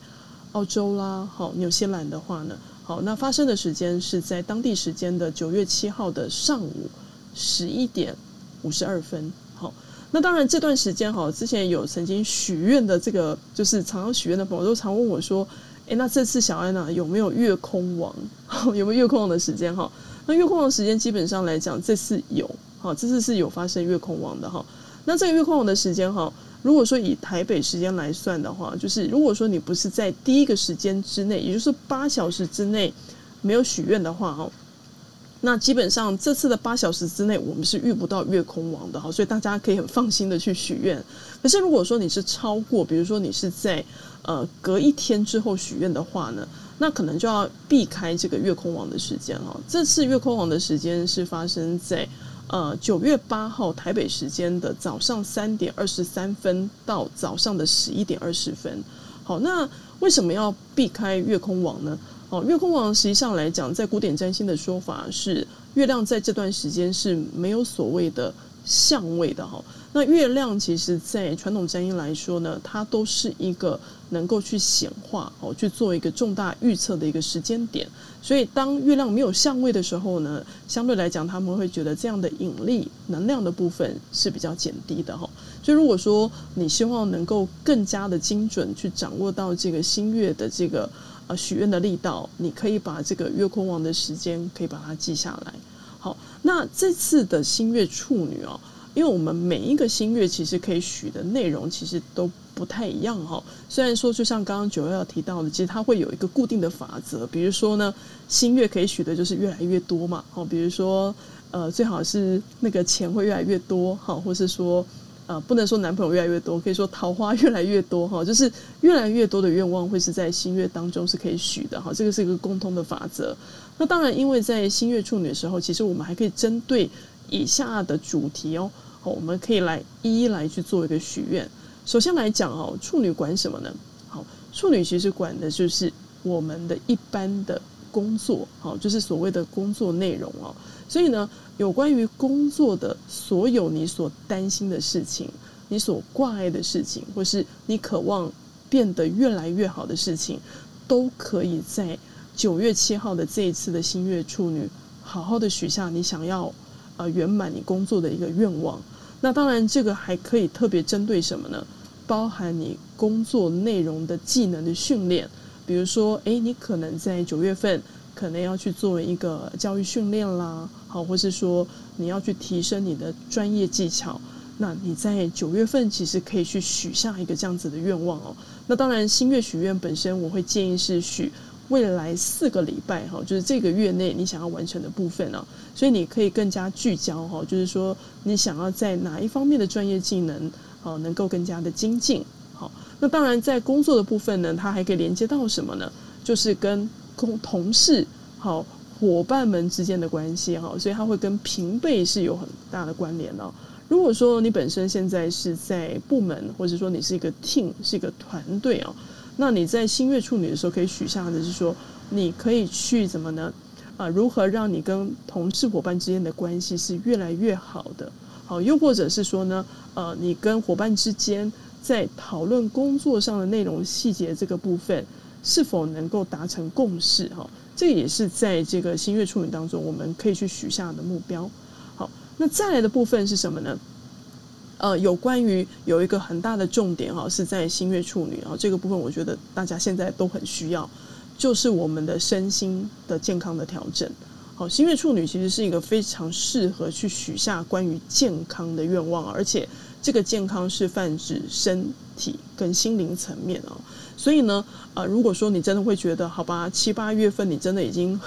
澳洲啦，好，纽西兰的话呢，好，那发生的时间是在当地时间的九月七号的上午。十一点五十二分，好，那当然这段时间哈，之前有曾经许愿的这个，就是常常许愿的朋友都常问我说，哎，那这次小安娜有没有月空王？有没有月空王的时间哈？那月空王的时间基本上来讲，这次有，好，这次是有发生月空王的哈。那这个月空王的时间哈，如果说以台北时间来算的话，就是如果说你不是在第一个时间之内，也就是八小时之内没有许愿的话哈。那基本上这次的八小时之内，我们是遇不到月空王的哈，所以大家可以很放心的去许愿。可是如果说你是超过，比如说你是在呃隔一天之后许愿的话呢，那可能就要避开这个月空王的时间哈。这次月空王的时间是发生在呃九月八号台北时间的早上三点二十三分到早上的十一点二十分。好，那为什么要避开月空王呢？哦，月空王实际上来讲，在古典占星的说法是，月亮在这段时间是没有所谓的相位的哈。那月亮其实，在传统占星来说呢，它都是一个能够去显化哦，去做一个重大预测的一个时间点。所以，当月亮没有相位的时候呢，相对来讲，他们会觉得这样的引力能量的部分是比较减低的哈。所以，如果说你希望能够更加的精准去掌握到这个新月的这个。啊，许愿的力道，你可以把这个月空王的时间可以把它记下来。好，那这次的新月处女哦，因为我们每一个新月其实可以许的内容其实都不太一样哈。虽然说就像刚刚九幺提到的，其实它会有一个固定的法则，比如说呢，新月可以许的就是越来越多嘛。好，比如说呃，最好是那个钱会越来越多，好，或是说。呃，不能说男朋友越来越多，可以说桃花越来越多哈，就是越来越多的愿望会是在新月当中是可以许的哈，这个是一个共通的法则。那当然，因为在新月处女的时候，其实我们还可以针对以下的主题哦，好我们可以来一一来去做一个许愿。首先来讲哦，处女管什么呢？好，处女其实管的就是我们的一般的工作，好，就是所谓的工作内容哦。所以呢，有关于工作的所有你所担心的事情，你所挂碍的事情，或是你渴望变得越来越好的事情，都可以在九月七号的这一次的新月处女，好好的许下你想要呃圆满你工作的一个愿望。那当然，这个还可以特别针对什么呢？包含你工作内容的技能的训练，比如说，诶，你可能在九月份。可能要去做一个教育训练啦，好，或是说你要去提升你的专业技巧，那你在九月份其实可以去许下一个这样子的愿望哦。那当然，新月许愿本身，我会建议是许未来四个礼拜哈，就是这个月内你想要完成的部分啊。所以你可以更加聚焦哈，就是说你想要在哪一方面的专业技能哦，能够更加的精进。好，那当然在工作的部分呢，它还可以连接到什么呢？就是跟同同事好伙伴们之间的关系哈，所以它会跟平辈是有很大的关联哦。如果说你本身现在是在部门，或者说你是一个 team，是一个团队啊，那你在新月处女的时候可以许下的是说，你可以去怎么呢？啊，如何让你跟同事伙伴之间的关系是越来越好的？好，又或者是说呢，呃，你跟伙伴之间在讨论工作上的内容细节这个部分，是否能够达成共识？哈，这也是在这个新月处女当中，我们可以去许下的目标。好那再来的部分是什么呢？呃，有关于有一个很大的重点哈，是在新月处女啊这个部分，我觉得大家现在都很需要，就是我们的身心的健康的调整。好，新月处女其实是一个非常适合去许下关于健康的愿望，而且这个健康是泛指身体跟心灵层面哦。所以呢，呃，如果说你真的会觉得，好吧，七八月份你真的已经。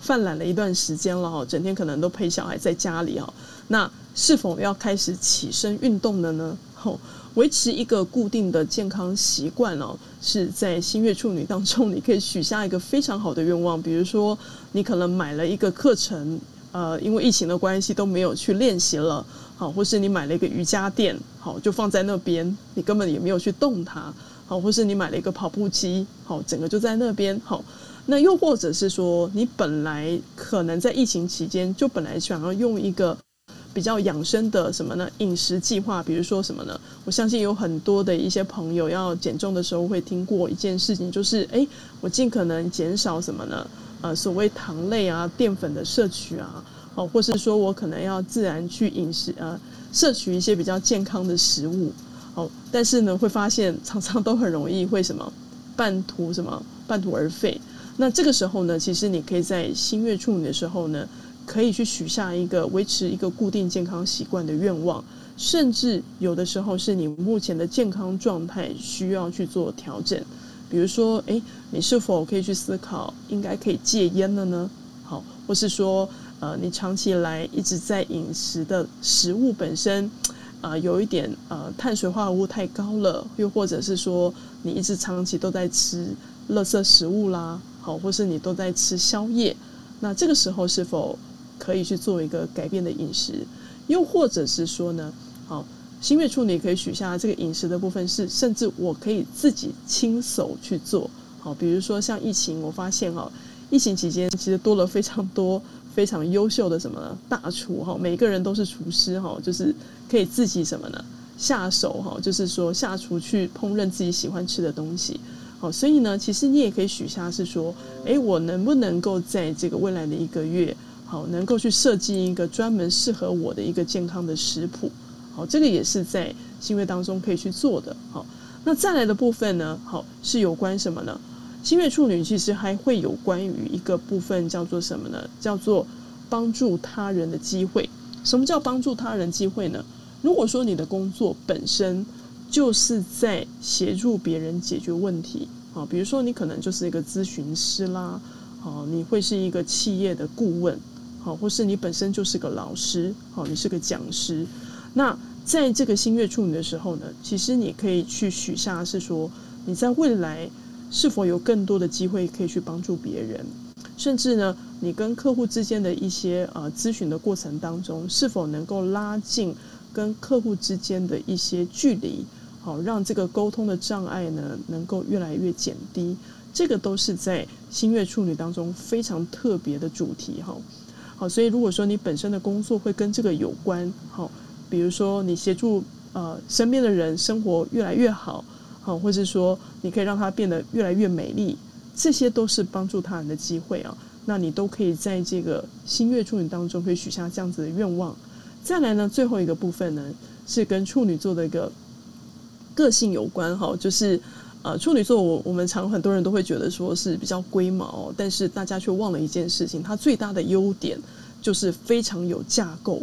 犯懒了一段时间了哈，整天可能都陪小孩在家里哦，那是否要开始起身运动了呢？吼，维持一个固定的健康习惯哦，是在新月处女当中，你可以许下一个非常好的愿望，比如说你可能买了一个课程，呃，因为疫情的关系都没有去练习了，好，或是你买了一个瑜伽垫，好，就放在那边，你根本也没有去动它，好，或是你买了一个跑步机，好，整个就在那边，好。那又或者是说，你本来可能在疫情期间就本来想要用一个比较养生的什么呢饮食计划，比如说什么呢？我相信有很多的一些朋友要减重的时候会听过一件事情，就是哎，我尽可能减少什么呢？呃，所谓糖类啊、淀粉的摄取啊，哦，或是说我可能要自然去饮食呃，摄取一些比较健康的食物，哦，但是呢，会发现常常都很容易会什么半途什么半途而废。那这个时候呢，其实你可以在新月处女的时候呢，可以去许下一个维持一个固定健康习惯的愿望，甚至有的时候是你目前的健康状态需要去做调整，比如说，诶，你是否可以去思考应该可以戒烟了呢？好，或是说，呃，你长期以来一直在饮食的食物本身，啊，有一点呃碳水化合物太高了，又或者是说你一直长期都在吃垃圾食物啦。好，或是你都在吃宵夜，那这个时候是否可以去做一个改变的饮食？又或者是说呢？新月处女可以许下这个饮食的部分是，甚至我可以自己亲手去做。好，比如说像疫情，我发现哈，疫情期间其实多了非常多 非常优秀的什么大厨哈，每个人都是厨师哈，就是可以自己什么呢下手哈，就是说下厨去烹饪自己喜欢吃的东西。好，所以呢，其实你也可以许下是说，哎，我能不能够在这个未来的一个月，好，能够去设计一个专门适合我的一个健康的食谱。好，这个也是在新月当中可以去做的。好，那再来的部分呢，好，是有关什么呢？新月处女其实还会有关于一个部分叫做什么呢？叫做帮助他人的机会。什么叫帮助他人机会呢？如果说你的工作本身，就是在协助别人解决问题，好，比如说你可能就是一个咨询师啦，好，你会是一个企业的顾问，好，或是你本身就是个老师，好，你是个讲师。那在这个新月处女的时候呢，其实你可以去许下是说，你在未来是否有更多的机会可以去帮助别人，甚至呢，你跟客户之间的一些呃咨询的过程当中，是否能够拉近跟客户之间的一些距离。好，让这个沟通的障碍呢，能够越来越减低。这个都是在新月处女当中非常特别的主题哈。好，所以如果说你本身的工作会跟这个有关，好，比如说你协助呃身边的人生活越来越好，好，或是说你可以让他变得越来越美丽，这些都是帮助他人的机会啊。那你都可以在这个新月处女当中可以许下这样子的愿望。再来呢，最后一个部分呢，是跟处女座的一个。个性有关哈，就是呃处女座，我我们常很多人都会觉得说是比较龟毛，但是大家却忘了一件事情，它最大的优点就是非常有架构，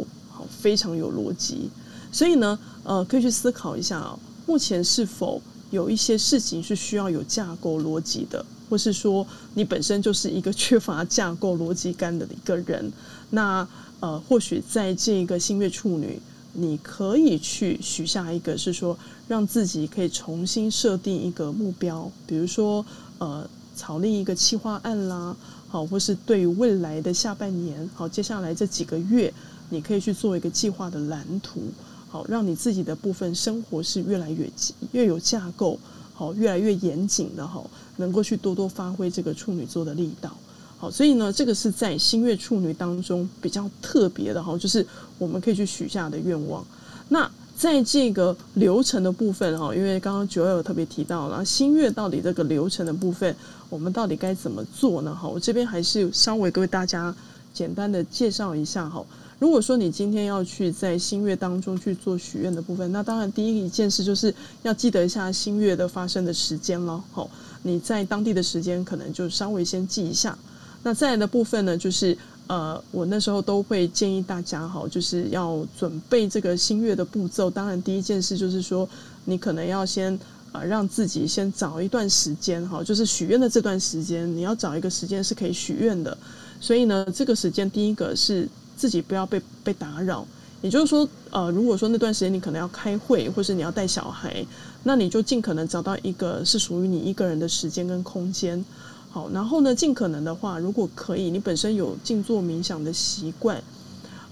非常有逻辑。所以呢，呃，可以去思考一下啊，目前是否有一些事情是需要有架构逻辑的，或是说你本身就是一个缺乏架构逻辑感的一个人，那呃，或许在这个新月处女。你可以去许下一个，是说让自己可以重新设定一个目标，比如说呃，草立一个企划案啦，好，或是对于未来的下半年，好，接下来这几个月，你可以去做一个计划的蓝图，好，让你自己的部分生活是越来越越有架构，好，越来越严谨的哈，能够去多多发挥这个处女座的力道。好，所以呢，这个是在新月处女当中比较特别的哈，就是我们可以去许下的愿望。那在这个流程的部分哈，因为刚刚九二有特别提到了新月到底这个流程的部分，我们到底该怎么做呢？哈，我这边还是稍微各位大家简单的介绍一下哈。如果说你今天要去在新月当中去做许愿的部分，那当然第一一件事就是要记得一下新月的发生的时间了。好，你在当地的时间可能就稍微先记一下。那再来的部分呢，就是呃，我那时候都会建议大家哈，就是要准备这个新月的步骤。当然，第一件事就是说，你可能要先啊，让自己先找一段时间哈，就是许愿的这段时间，你要找一个时间是可以许愿的。所以呢，这个时间第一个是自己不要被被打扰，也就是说，呃，如果说那段时间你可能要开会，或是你要带小孩，那你就尽可能找到一个是属于你一个人的时间跟空间。好，然后呢，尽可能的话，如果可以，你本身有静坐冥想的习惯，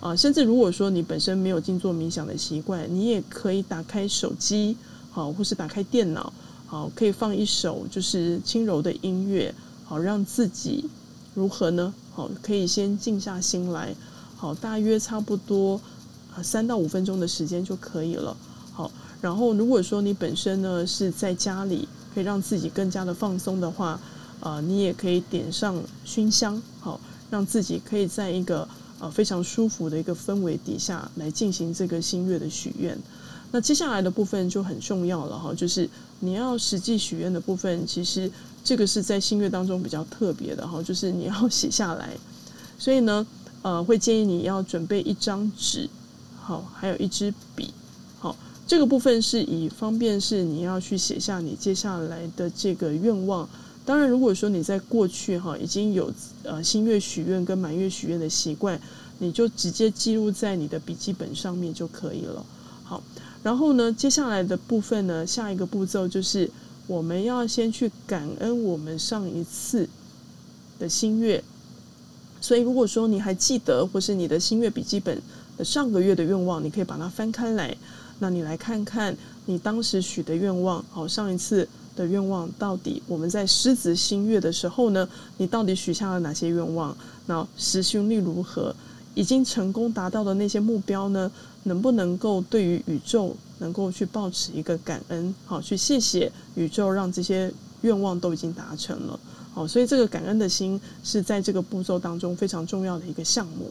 啊，甚至如果说你本身没有静坐冥想的习惯，你也可以打开手机，好，或是打开电脑，好，可以放一首就是轻柔的音乐，好，让自己如何呢？好，可以先静下心来，好，大约差不多啊三到五分钟的时间就可以了，好，然后如果说你本身呢是在家里，可以让自己更加的放松的话。啊，你也可以点上熏香，好，让自己可以在一个呃非常舒服的一个氛围底下来进行这个新月的许愿。那接下来的部分就很重要了哈，就是你要实际许愿的部分，其实这个是在新月当中比较特别的哈，就是你要写下来。所以呢，呃，会建议你要准备一张纸，好，还有一支笔，好，这个部分是以方便是你要去写下你接下来的这个愿望。当然，如果说你在过去哈已经有呃新月许愿跟满月许愿的习惯，你就直接记录在你的笔记本上面就可以了。好，然后呢，接下来的部分呢，下一个步骤就是我们要先去感恩我们上一次的新月。所以，如果说你还记得或是你的新月笔记本的上个月的愿望，你可以把它翻开来，那你来看看你当时许的愿望。好，上一次。的愿望到底我们在狮子新月的时候呢？你到底许下了哪些愿望？那实行力如何？已经成功达到的那些目标呢？能不能够对于宇宙能够去保持一个感恩？好，去谢谢宇宙，让这些愿望都已经达成了。所以这个感恩的心是在这个步骤当中非常重要的一个项目。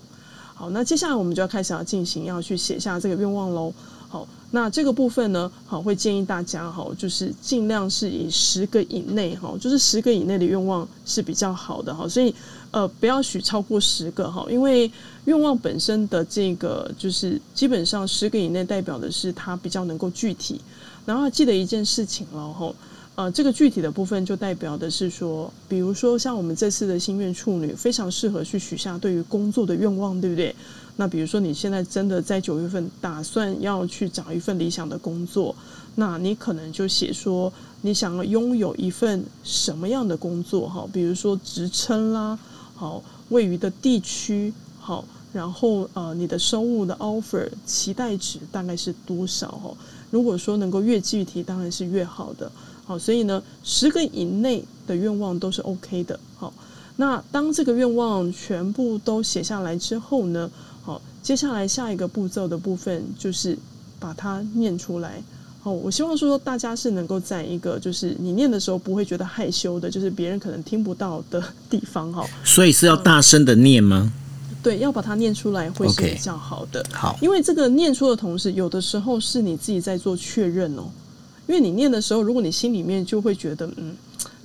好，那接下来我们就要开始要进行，要去写下这个愿望喽。好，那这个部分呢，好会建议大家哈，就是尽量是以十个以内哈，就是十个以内的愿望是比较好的哈，所以呃不要许超过十个哈，因为愿望本身的这个就是基本上十个以内代表的是它比较能够具体，然后记得一件事情了哈。呃，这个具体的部分就代表的是说，比如说像我们这次的心愿处女，非常适合去许下对于工作的愿望，对不对？那比如说你现在真的在九月份打算要去找一份理想的工作，那你可能就写说你想要拥有一份什么样的工作哈？比如说职称啦，好，位于的地区好，然后呃，你的收入的 offer 期待值大概是多少哈？如果说能够越具体，当然是越好的。好，所以呢，十个以内的愿望都是 OK 的。好，那当这个愿望全部都写下来之后呢，好，接下来下一个步骤的部分就是把它念出来。好，我希望说大家是能够在一个就是你念的时候不会觉得害羞的，就是别人可能听不到的地方。哈，
所以是要大声的念吗？
对，要把它念出来会是比较好的。
好，
因为这个念出的同时，有的时候是你自己在做确认哦。因为你念的时候，如果你心里面就会觉得，嗯，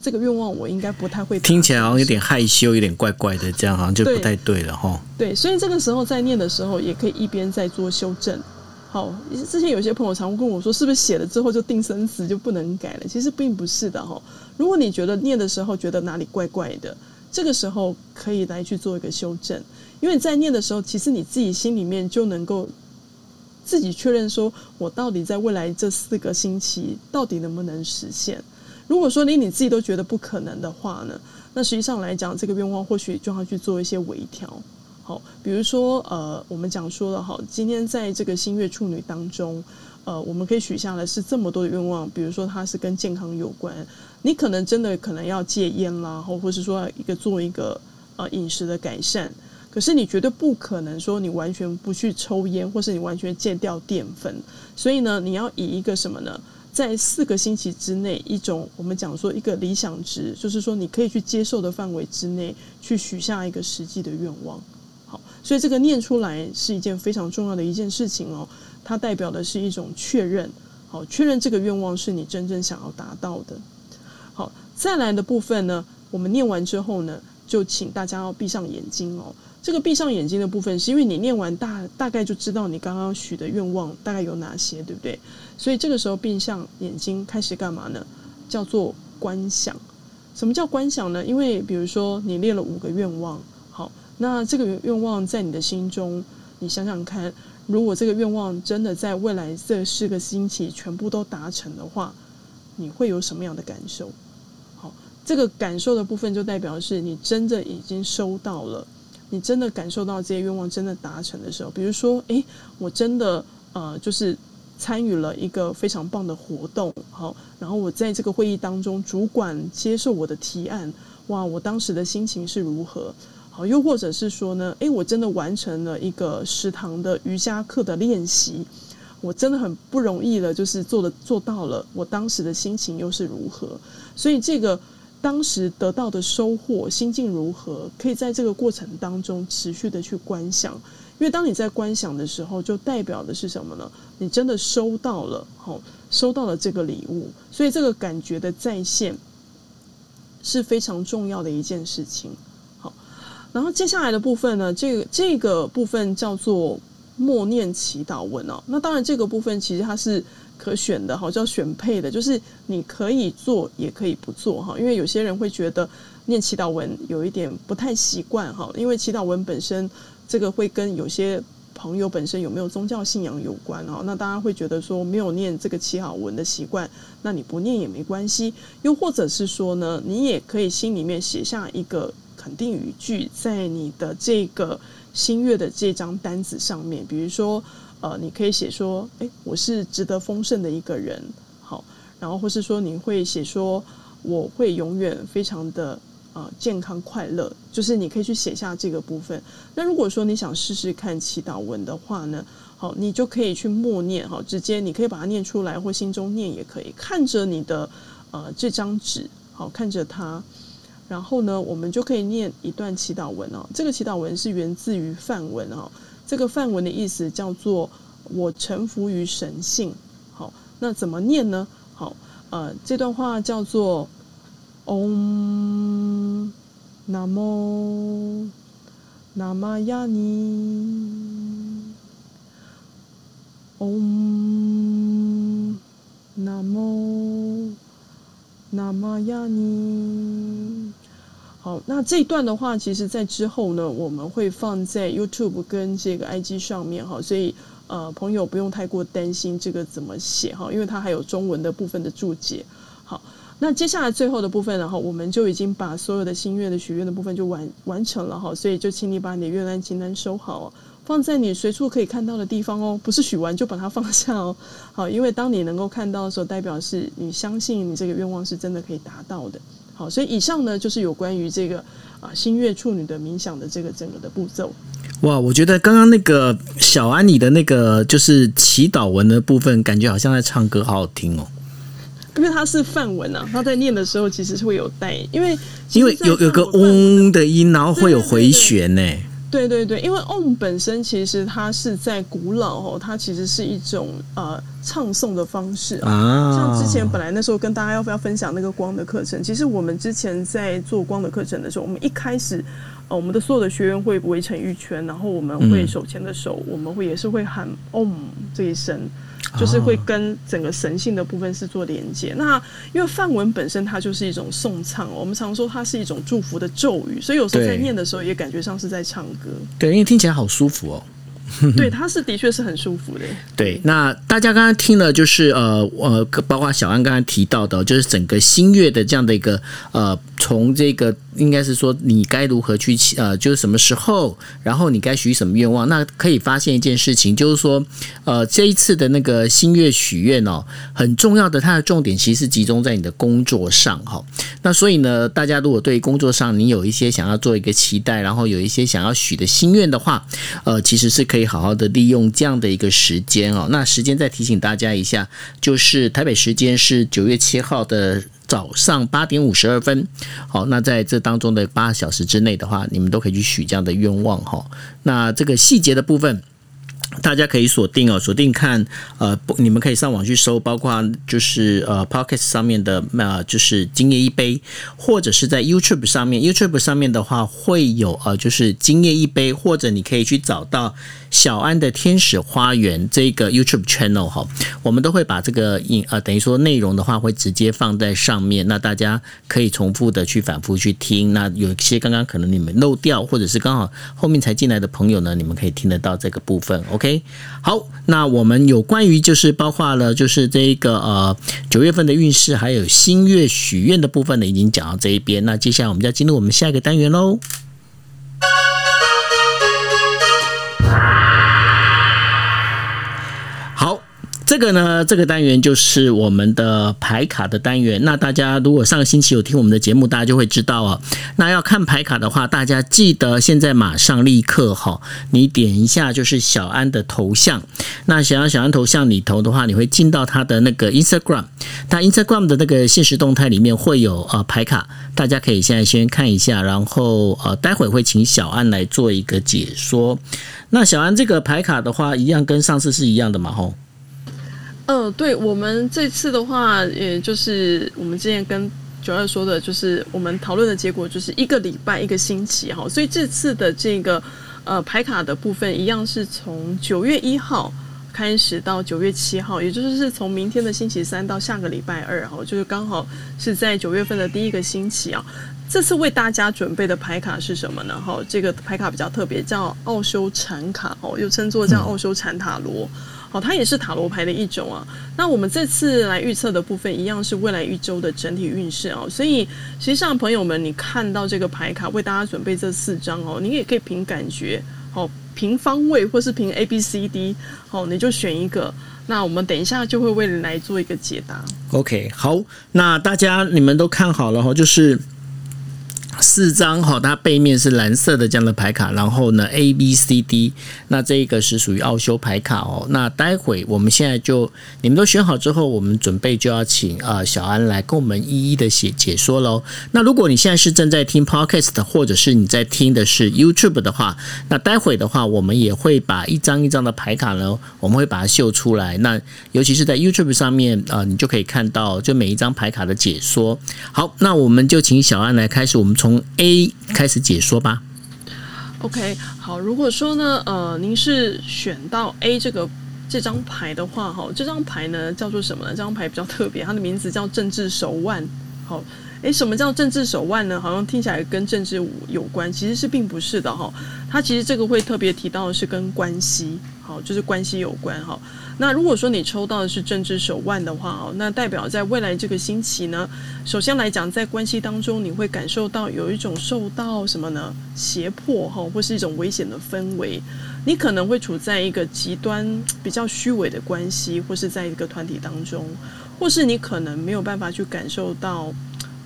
这个愿望我应该不太会，
听起来好像有点害羞，有点怪怪的，这样好像就不太对了哈。
对，所以这个时候在念的时候，也可以一边在做修正，好，之前有些朋友常跟我说，是不是写了之后就定生死就不能改了？其实并不是的哈。如果你觉得念的时候觉得哪里怪怪的，这个时候可以来去做一个修正，因为在念的时候，其实你自己心里面就能够自己确认说，我到底在未来这四个星期到底能不能实现。如果说连你自己都觉得不可能的话呢，那实际上来讲，这个愿望或许就要去做一些微调。好，比如说，呃，我们讲说了哈，今天在这个新月处女当中，呃，我们可以许下的是这么多的愿望，比如说它是跟健康有关，你可能真的可能要戒烟啦，或或是说一个做一个呃饮食的改善，可是你绝对不可能说你完全不去抽烟，或是你完全戒掉淀粉，所以呢，你要以一个什么呢，在四个星期之内，一种我们讲说一个理想值，就是说你可以去接受的范围之内，去许下一个实际的愿望。好所以这个念出来是一件非常重要的一件事情哦，它代表的是一种确认，好，确认这个愿望是你真正想要达到的。好，再来的部分呢，我们念完之后呢，就请大家要闭上眼睛哦。这个闭上眼睛的部分，是因为你念完大大概就知道你刚刚许的愿望大概有哪些，对不对？所以这个时候闭上眼睛开始干嘛呢？叫做观想。什么叫观想呢？因为比如说你列了五个愿望，好。那这个愿望在你的心中，你想想看，如果这个愿望真的在未来这四个星期全部都达成的话，你会有什么样的感受？好，这个感受的部分就代表是你真的已经收到了，你真的感受到这些愿望真的达成的时候，比如说，诶，我真的呃，就是参与了一个非常棒的活动，好，然后我在这个会议当中，主管接受我的提案，哇，我当时的心情是如何？好，又或者是说呢？诶，我真的完成了一个食堂的瑜伽课的练习，我真的很不容易了，就是做的做到了。我当时的心情又是如何？所以这个当时得到的收获，心境如何，可以在这个过程当中持续的去观想。因为当你在观想的时候，就代表的是什么呢？你真的收到了，好，收到了这个礼物。所以这个感觉的再现是非常重要的一件事情。好然后接下来的部分呢，这个这个部分叫做默念祈祷文哦。那当然，这个部分其实它是可选的，哈，叫选配的，就是你可以做，也可以不做，哈。因为有些人会觉得念祈祷文有一点不太习惯，哈。因为祈祷文本身这个会跟有些朋友本身有没有宗教信仰有关，哈。那大家会觉得说没有念这个祈祷文的习惯，那你不念也没关系。又或者是说呢，你也可以心里面写下一个。肯定语句在你的这个新月的这张单子上面，比如说，呃，你可以写说，哎，我是值得丰盛的一个人，好，然后或是说你会写说，我会永远非常的呃健康快乐，就是你可以去写下这个部分。那如果说你想试试看祈祷文的话呢，好，你就可以去默念，好，直接你可以把它念出来，或心中念也可以，看着你的呃这张纸，好，看着它。然后呢，我们就可以念一段祈祷文哦。这个祈祷文是源自于梵文哦。这个梵文的意思叫做“我臣服于神性”。好，那怎么念呢？好，呃，这段话叫做 “Om Namo Namayani”，Om Namo。那么呀，你好。那这一段的话，其实，在之后呢，我们会放在 YouTube 跟这个 IG 上面哈，所以呃，朋友不用太过担心这个怎么写哈，因为它还有中文的部分的注解。好，那接下来最后的部分，然后我们就已经把所有的心愿的许愿的部分就完完成了哈，所以就请你把你的愿单清单收好。放在你随处可以看到的地方哦，不是许完就把它放下哦。好，因为当你能够看到的时候，代表是你相信你这个愿望是真的可以达到的。好，所以以上呢就是有关于这个啊新月处女的冥想的这个整个的步骤。
哇，我觉得刚刚那个小安妮的那个就是祈祷文的部分，感觉好像在唱歌，好好听哦。
因为它是梵文啊，他在念的时候其实是会有带，因为
因为有有个嗡的音，然后会有回旋呢。
对对对，因为 Om 本身其实它是在古老哦，它其实是一种呃唱诵的方式啊。像之前本来那时候跟大家要不要分享那个光的课程，其实我们之前在做光的课程的时候，我们一开始呃，我们的所有的学员会围成一圈，然后我们会手牵着手，我们会也是会喊 “om” 这一声，就是会跟整个神性的部分是做连接。那因为梵文本身它就是一种颂唱，我们常说它是一种祝福的咒语，所以有时候在念的时候也感觉上是在唱歌。
对，因为听起来好舒服哦。
对，它是的确是很舒服的。
对，那大家刚刚听了，就是呃呃，包括小安刚才提到的，就是整个新月的这样的一个呃，从这个。应该是说你该如何去呃，就是什么时候，然后你该许什么愿望？那可以发现一件事情，就是说，呃，这一次的那个新月许愿哦，很重要的，它的重点其实集中在你的工作上哈。那所以呢，大家如果对工作上你有一些想要做一个期待，然后有一些想要许的心愿的话，呃，其实是可以好好的利用这样的一个时间哦。那时间再提醒大家一下，就是台北时间是九月七号的。早上八点五十二分，好，那在这当中的八小时之内的话，你们都可以去许这样的愿望哈。那这个细节的部分。大家可以锁定哦，锁定看，呃，不你们可以上网去搜，包括就是呃，Pocket 上面的呃，就是今夜一杯，或者是在 YouTube 上面，YouTube 上面的话会有呃，就是今夜一杯，或者你可以去找到小安的天使花园这个 YouTube channel 哈，我们都会把这个影呃，等于说内容的话会直接放在上面，那大家可以重复的去反复去听，那有一些刚刚可能你们漏掉，或者是刚好后面才进来的朋友呢，你们可以听得到这个部分，OK。OK，好，那我们有关于就是包括了就是这个呃九月份的运势，还有新月许愿的部分呢，已经讲到这一边。那接下来我们就要进入我们下一个单元喽。这个呢，这个单元就是我们的牌卡的单元。那大家如果上个星期有听我们的节目，大家就会知道哦。那要看牌卡的话，大家记得现在马上立刻哈，你点一下就是小安的头像。那想要小安头像里头的话，你会进到他的那个 Instagram，他 Instagram 的那个现实动态里面会有呃牌卡，大家可以现在先看一下，然后呃待会会请小安来做一个解说。那小安这个牌卡的话，一样跟上次是一样的嘛？吼。
嗯，对我们这次的话，也就是我们之前跟九二说的，就是我们讨论的结果，就是一个礼拜一个星期哈，所以这次的这个呃牌卡的部分，一样是从九月一号开始到九月七号，也就是是从明天的星期三到下个礼拜二哈，就是刚好是在九月份的第一个星期啊。这次为大家准备的牌卡是什么呢？哈，这个牌卡比较特别，叫奥修禅卡哦，又称作叫奥修禅塔罗。哦，它也是塔罗牌的一种啊。那我们这次来预测的部分，一样是未来一周的整体运势哦。所以实际上，朋友们，你看到这个牌卡，为大家准备这四张哦，你也可以凭感觉，哦，凭方位或是凭 A B C D，哦，你就选一个。那我们等一下就会为你来做一个解答。
OK，好，那大家你们都看好了哈，就是。四张哈，它背面是蓝色的这样的牌卡，然后呢，A B C D，那这个是属于奥修牌卡哦。那待会我们现在就你们都选好之后，我们准备就要请啊小安来跟我们一一的写解说喽。那如果你现在是正在听 Podcast，或者是你在听的是 YouTube 的话，那待会的话，我们也会把一张一张的牌卡呢，我们会把它秀出来。那尤其是在 YouTube 上面啊，你就可以看到就每一张牌卡的解说。好，那我们就请小安来开始我们。从 A 开始解说吧。
OK，好，如果说呢，呃，您是选到 A 这个这张牌的话，哈，这张牌呢叫做什么呢？这张牌比较特别，它的名字叫政治手腕。好，诶，什么叫政治手腕呢？好像听起来跟政治有关，其实是并不是的哈。它其实这个会特别提到的是跟关系，好，就是关系有关哈。那如果说你抽到的是政治手腕的话哦，那代表在未来这个星期呢，首先来讲，在关系当中，你会感受到有一种受到什么呢？胁迫哈，或是一种危险的氛围。你可能会处在一个极端比较虚伪的关系，或是在一个团体当中，或是你可能没有办法去感受到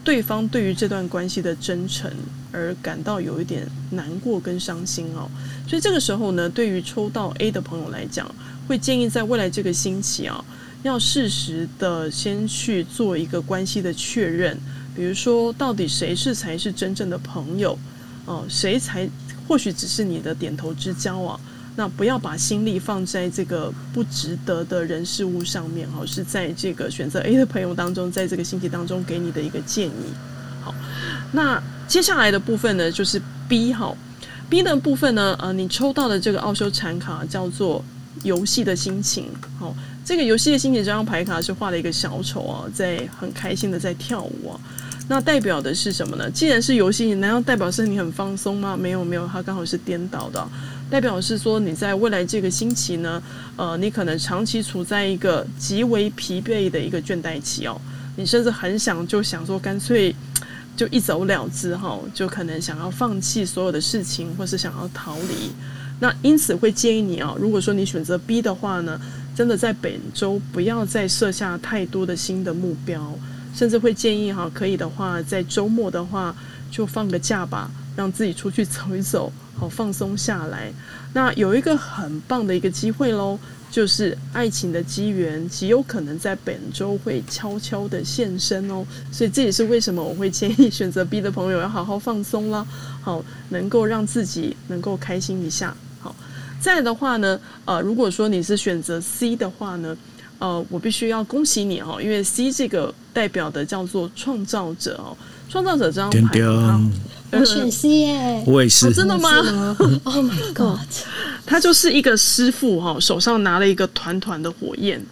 对方对于这段关系的真诚，而感到有一点难过跟伤心哦。所以这个时候呢，对于抽到 A 的朋友来讲，会建议在未来这个星期啊，要适时的先去做一个关系的确认，比如说到底谁是才是真正的朋友，哦，谁才或许只是你的点头之交啊？那不要把心力放在这个不值得的人事物上面，哈，是在这个选择 A 的朋友当中，在这个星期当中给你的一个建议。好，那接下来的部分呢，就是 B 哈，B 的部分呢，呃，你抽到的这个奥修禅卡叫做游戏的心情，好，这个游戏的心情这张牌卡是画了一个小丑啊，在很开心的在跳舞啊。那代表的是什么呢？既然是游戏，难道代表是你很放松吗？没有没有，它刚好是颠倒的，代表是说你在未来这个星期呢，呃，你可能长期处在一个极为疲惫的一个倦怠期哦，你甚至很想就想说干脆 就一走了之哈，就可能想要放弃所有的事情，或是想要逃离。那因此会建议你啊，如果说你选择 B 的话呢，真的在本周不要再设下太多的新的目标。甚至会建议哈，可以的话，在周末的话就放个假吧，让自己出去走一走，好放松下来。那有一个很棒的一个机会喽，就是爱情的机缘极有可能在本周会悄悄的现身哦。所以这也是为什么我会建议选择 B 的朋友要好好放松啦，好能够让自己能够开心一下。好，再的话呢，呃，如果说你是选择 C 的话呢？呃，我必须要恭喜你哦，因为 C 这个代表的叫做创造者哦，创造者这张牌，
我选 C 耶，
我也是，
真的吗？
Oh my god，
他就是一个师傅哈，手上拿了一个团团的火焰，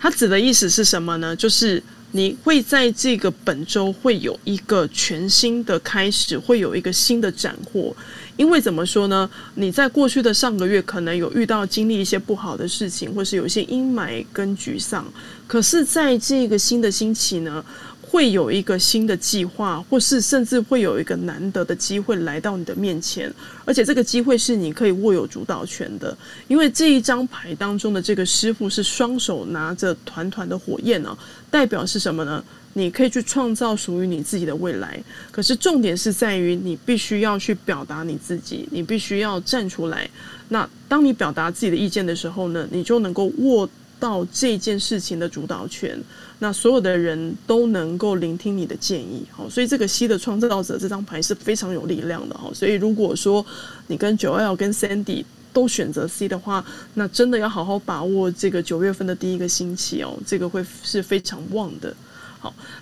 他指的意思是什么呢？就是你会在这个本周会有一个全新的开始，会有一个新的斩获。因为怎么说呢？你在过去的上个月可能有遇到经历一些不好的事情，或是有一些阴霾跟沮丧。可是，在这个新的星期呢，会有一个新的计划，或是甚至会有一个难得的机会来到你的面前，而且这个机会是你可以握有主导权的。因为这一张牌当中的这个师傅是双手拿着团团的火焰呢，代表是什么呢？你可以去创造属于你自己的未来，可是重点是在于你必须要去表达你自己，你必须要站出来。那当你表达自己的意见的时候呢，你就能够握到这件事情的主导权。那所有的人都能够聆听你的建议。好，所以这个 C 的创造者这张牌是非常有力量的。哈，所以如果说你跟九 L 跟 Sandy 都选择 C 的话，那真的要好好把握这个九月份的第一个星期哦，这个会是非常旺的。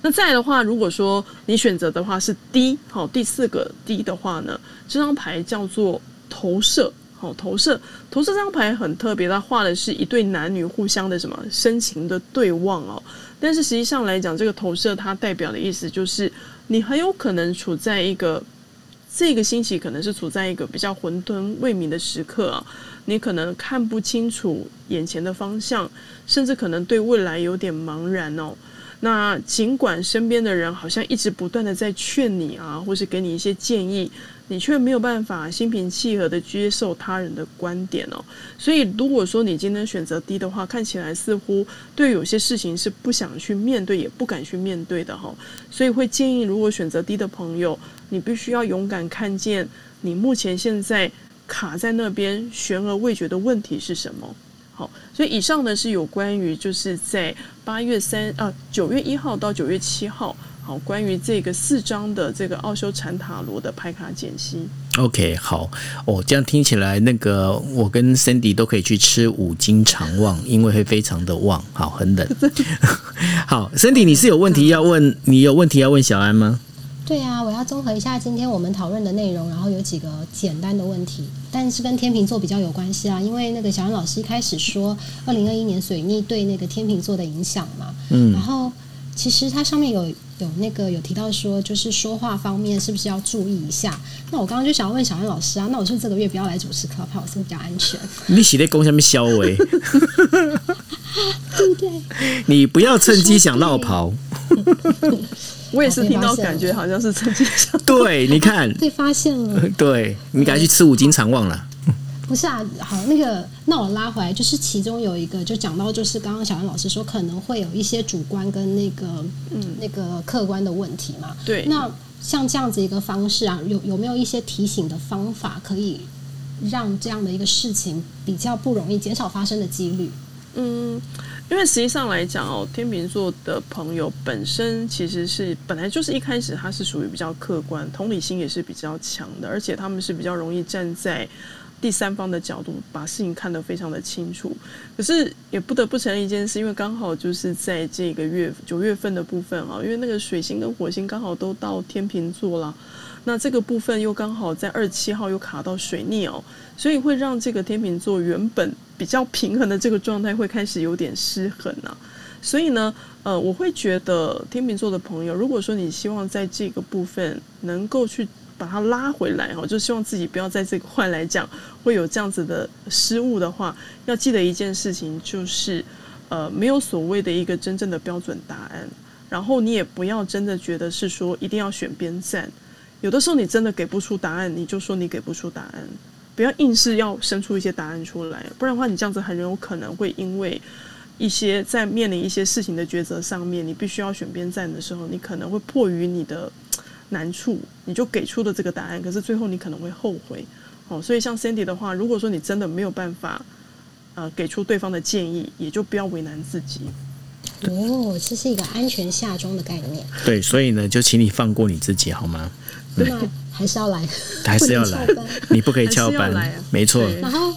那再的话，如果说你选择的话是 D，好，第四个 D 的话呢，这张牌叫做投射，好，投射，投射这张牌很特别，它画的是一对男女互相的什么深情的对望哦。但是实际上来讲，这个投射它代表的意思就是，你很有可能处在一个这个星期可能是处在一个比较混沌未明的时刻啊，你可能看不清楚眼前的方向，甚至可能对未来有点茫然哦。那尽管身边的人好像一直不断的在劝你啊，或是给你一些建议，你却没有办法心平气和的接受他人的观点哦。所以如果说你今天选择低的话，看起来似乎对有些事情是不想去面对，也不敢去面对的哈。所以会建议，如果选择低的朋友，你必须要勇敢看见你目前现在卡在那边悬而未决的问题是什么。好，所以以上呢是有关于就是在八月三啊九月一号到九月七号，好，关于这个四张的这个奥修禅塔罗的牌卡解析。
OK，好，哦，这样听起来那个我跟 Cindy 都可以去吃五金长旺，因为会非常的旺，好，很冷。好，Cindy，你是有问题要问？你有问题要问小安吗？
对啊，我要综合一下今天我们讨论的内容，然后有几个简单的问题，但是跟天秤座比较有关系啊。因为那个小安老师一开始说二零二一年水逆对那个天秤座的影响嘛，嗯，然后其实它上面有有那个有提到说，就是说话方面是不是要注意一下？那我刚刚就想要问小安老师啊，那我说这个月不要来主持 Clubhouse 是比较安全？
你写在公下面消维，
对不对？
你不要趁机想绕跑。
我也是听到，感觉好像是曾经想。
对，你看
被发现了。
对你赶快去吃五金常旺了。
不是啊，好，那个，那我拉回来，就是其中有一个，就讲到，就是刚刚小安老师说，可能会有一些主观跟那个，嗯，那个客观的问题嘛。
对。
那像这样子一个方式啊，有有没有一些提醒的方法，可以让这样的一个事情比较不容易减少发生的几率？
嗯。因为实际上来讲哦，天秤座的朋友本身其实是本来就是一开始他是属于比较客观，同理心也是比较强的，而且他们是比较容易站在第三方的角度把事情看得非常的清楚。可是也不得不承认一件事，因为刚好就是在这个月九月份的部分啊，因为那个水星跟火星刚好都到天秤座了。那这个部分又刚好在二七号又卡到水逆哦，所以会让这个天秤座原本比较平衡的这个状态会开始有点失衡啊。所以呢，呃，我会觉得天秤座的朋友，如果说你希望在这个部分能够去把它拉回来哈，就希望自己不要在这个块来讲会有这样子的失误的话，要记得一件事情就是，呃，没有所谓的一个真正的标准答案，然后你也不要真的觉得是说一定要选边站。有的时候你真的给不出答案，你就说你给不出答案，不要硬是要生出一些答案出来，不然的话，你这样子很有可能会因为一些在面临一些事情的抉择上面，你必须要选边站的时候，你可能会迫于你的难处，你就给出的这个答案，可是最后你可能会后悔。哦，所以像 Cindy 的话，如果说你真的没有办法，呃，给出对方的建议，也就不要为难自己。
哦，这是一个安全下装的概念。
对，所以呢，就请你放过你自己好吗？
那还是要来，
还是要来，你不可以翘班，没错。
然后，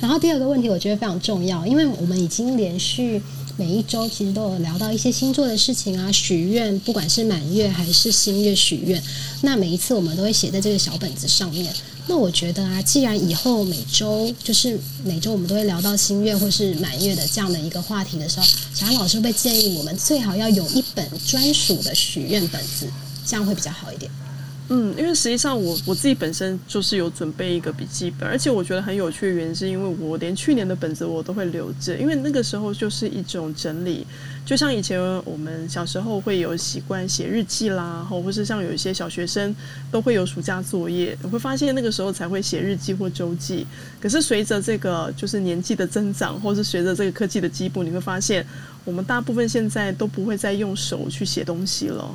然后第二个问题，我觉得非常重要，因为我们已经连续每一周其实都有聊到一些星座的事情啊，许愿，不管是满月还是新月许愿，那每一次我们都会写在这个小本子上面。那我觉得啊，既然以后每周就是每周我们都会聊到新月或是满月的这样的一个话题的时候，小安老师会建议我们最好要有一本专属的许愿本子，这样会比较好一点。
嗯，因为实际上我我自己本身就是有准备一个笔记本，而且我觉得很有趣的原因是因为我连去年的本子我都会留着，因为那个时候就是一种整理，就像以前我们小时候会有习惯写日记啦，或或是像有一些小学生都会有暑假作业，你会发现那个时候才会写日记或周记。可是随着这个就是年纪的增长，或是随着这个科技的进步，你会发现我们大部分现在都不会再用手去写东西了。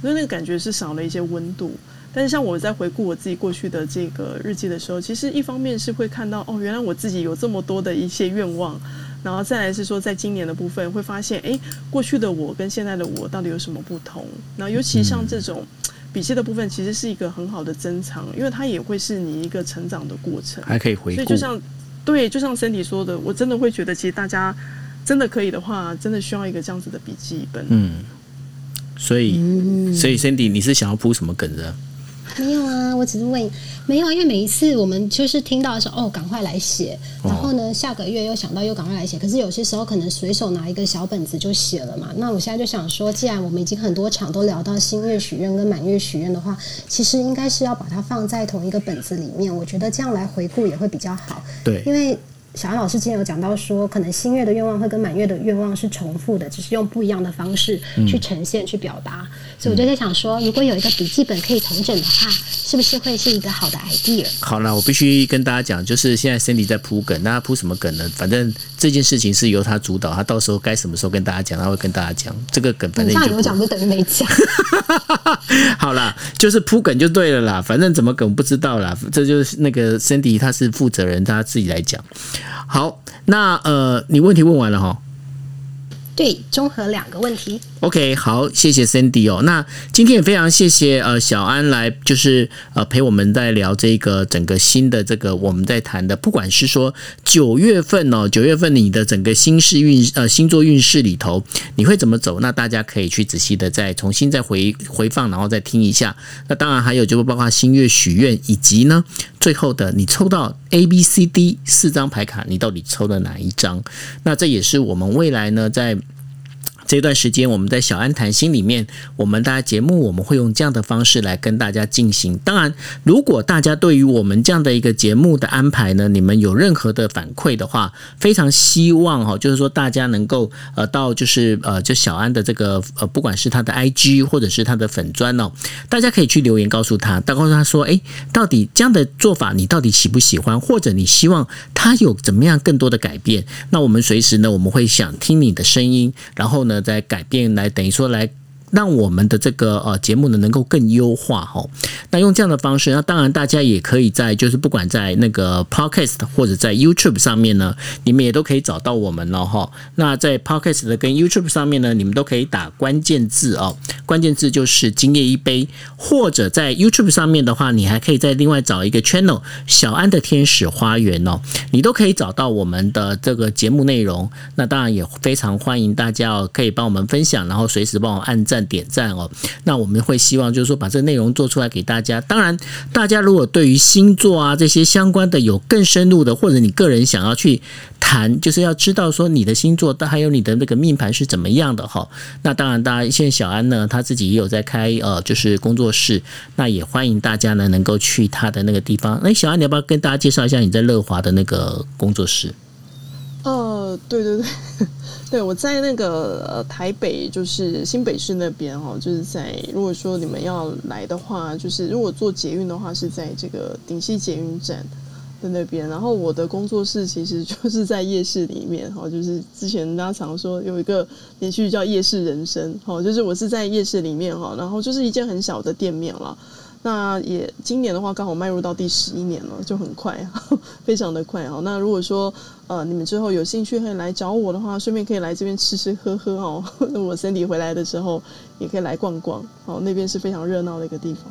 所以那个感觉是少了一些温度，但是像我在回顾我自己过去的这个日记的时候，其实一方面是会看到哦，原来我自己有这么多的一些愿望，然后再来是说在今年的部分会发现，哎，过去的我跟现在的我到底有什么不同？然后尤其像这种笔记的部分，其实是一个很好的珍藏，因为它也会是你一个成长的过程，
还可以回顾。
所以就像对，就像 Cindy 说的，我真的会觉得，其实大家真的可以的话，真的需要一个这样子的笔记本。嗯。
所以，所以 Cindy，你是想要铺什么梗的？
没有啊，我只是问，没有啊，因为每一次我们就是听到的时候，哦，赶快来写，然后呢，下个月又想到又赶快来写，可是有些时候可能随手拿一个小本子就写了嘛。那我现在就想说，既然我们已经很多场都聊到新月许愿跟满月许愿的话，其实应该是要把它放在同一个本子里面，我觉得这样来回顾也会比较好。
对，
因为。小安老师之前有讲到说，可能新月的愿望会跟满月的愿望是重复的，只是用不一样的方式去呈现、去表达。所以我就在想说，如果有一个笔记本可以同整的话，是不是会是一个好的 idea？
好了，我必须跟大家讲，就是现在 Cindy 在铺梗，那铺什么梗呢？反正这件事情是由他主导，他到时候该什么时候跟大家讲，他会跟大家讲这个梗。反正
有讲就等于没讲。
好啦，就是铺梗就对了啦。反正怎么梗不知道啦，这就是那个 Cindy 他是负责人，他自己来讲。好，那呃，你问题问完了哈。
对，综合两个问题。
OK，好，谢谢 Cindy 哦。那今天也非常谢谢呃小安来，就是呃陪我们在聊这个整个新的这个我们在谈的，不管是说九月份哦，九月份你的整个新势运呃星座运势里头你会怎么走？那大家可以去仔细的再重新再回回放，然后再听一下。那当然还有就是包括新月许愿，以及呢最后的你抽到 A B C D 四张牌卡，你到底抽了哪一张？那这也是我们未来呢在。这段时间，我们在小安谈心里面，我们大家节目我们会用这样的方式来跟大家进行。当然，如果大家对于我们这样的一个节目的安排呢，你们有任何的反馈的话，非常希望哈，就是说大家能够呃到就是呃就小安的这个呃不管是他的 IG 或者是他的粉砖哦，大家可以去留言告诉他，告诉他说，哎，到底这样的做法你到底喜不喜欢，或者你希望他有怎么样更多的改变？那我们随时呢，我们会想听你的声音，然后呢。在改变，来等于说来。让我们的这个呃节目呢能够更优化哈，那用这样的方式，那当然大家也可以在就是不管在那个 Podcast 或者在 YouTube 上面呢，你们也都可以找到我们了哈。那在 Podcast 的跟 YouTube 上面呢，你们都可以打关键字哦，关键字就是今夜一杯，或者在 YouTube 上面的话，你还可以再另外找一个 Channel 小安的天使花园哦，你都可以找到我们的这个节目内容。那当然也非常欢迎大家哦，可以帮我们分享，然后随时帮我按赞。点赞哦。那我们会希望就是说把这个内容做出来给大家。当然，大家如果对于星座啊这些相关的有更深入的，或者你个人想要去谈，就是要知道说你的星座，但还有你的那个命盘是怎么样的哈。那当然，大家现在小安呢，他自己也有在开呃，就是工作室，那也欢迎大家呢能够去他的那个地方。哎，小安，你要不要跟大家介绍一下你在乐华的那个工作室？
呃，对对对，对我在那个台北，就是新北市那边哈，就是在如果说你们要来的话，就是如果坐捷运的话，是在这个顶溪捷运站的那边。然后我的工作室其实就是在夜市里面哈，就是之前大家常说有一个连续叫《夜市人生》哈，就是我是在夜市里面哈，然后就是一间很小的店面了。那也今年的话，刚好迈入到第十一年了，就很快，非常的快哈。那如果说呃你们之后有兴趣可以来找我的话，顺便可以来这边吃吃喝喝哦。那 我身体回来的时候也可以来逛逛哦，那边是非常热闹的一个地方。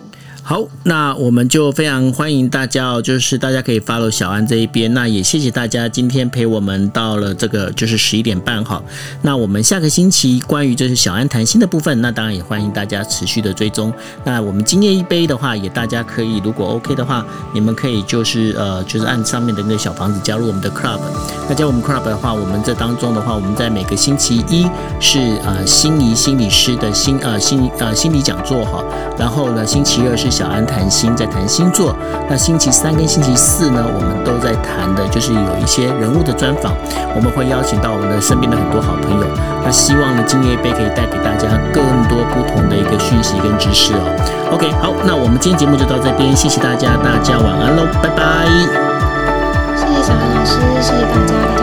好，那我们就非常欢迎大家哦，就是大家可以 follow 小安这一边。那也谢谢大家今天陪我们到了这个就是十一点半哈。那我们下个星期关于就是小安谈心的部分，那当然也欢迎大家持续的追踪。那我们今夜一杯的。话也大家可以，如果 OK 的话，你们可以就是呃，就是按上面的那个小房子加入我们的 club。那加入我们 club 的话，我们这当中的话，我们在每个星期一是呃心仪心理师的心呃心呃心理讲座哈。然后呢，星期二是小安谈心在谈星座。那星期三跟星期四呢，我们都在谈的就是有一些人物的专访。我们会邀请到我们的身边的很多好朋友。那希望呢，今夜一杯可以带给大家更多不同的一个讯息跟知识哦。OK，好，那。我们今天节目就到这边，谢谢大家，大家晚安喽，拜拜。
谢谢小安老师，谢谢大家。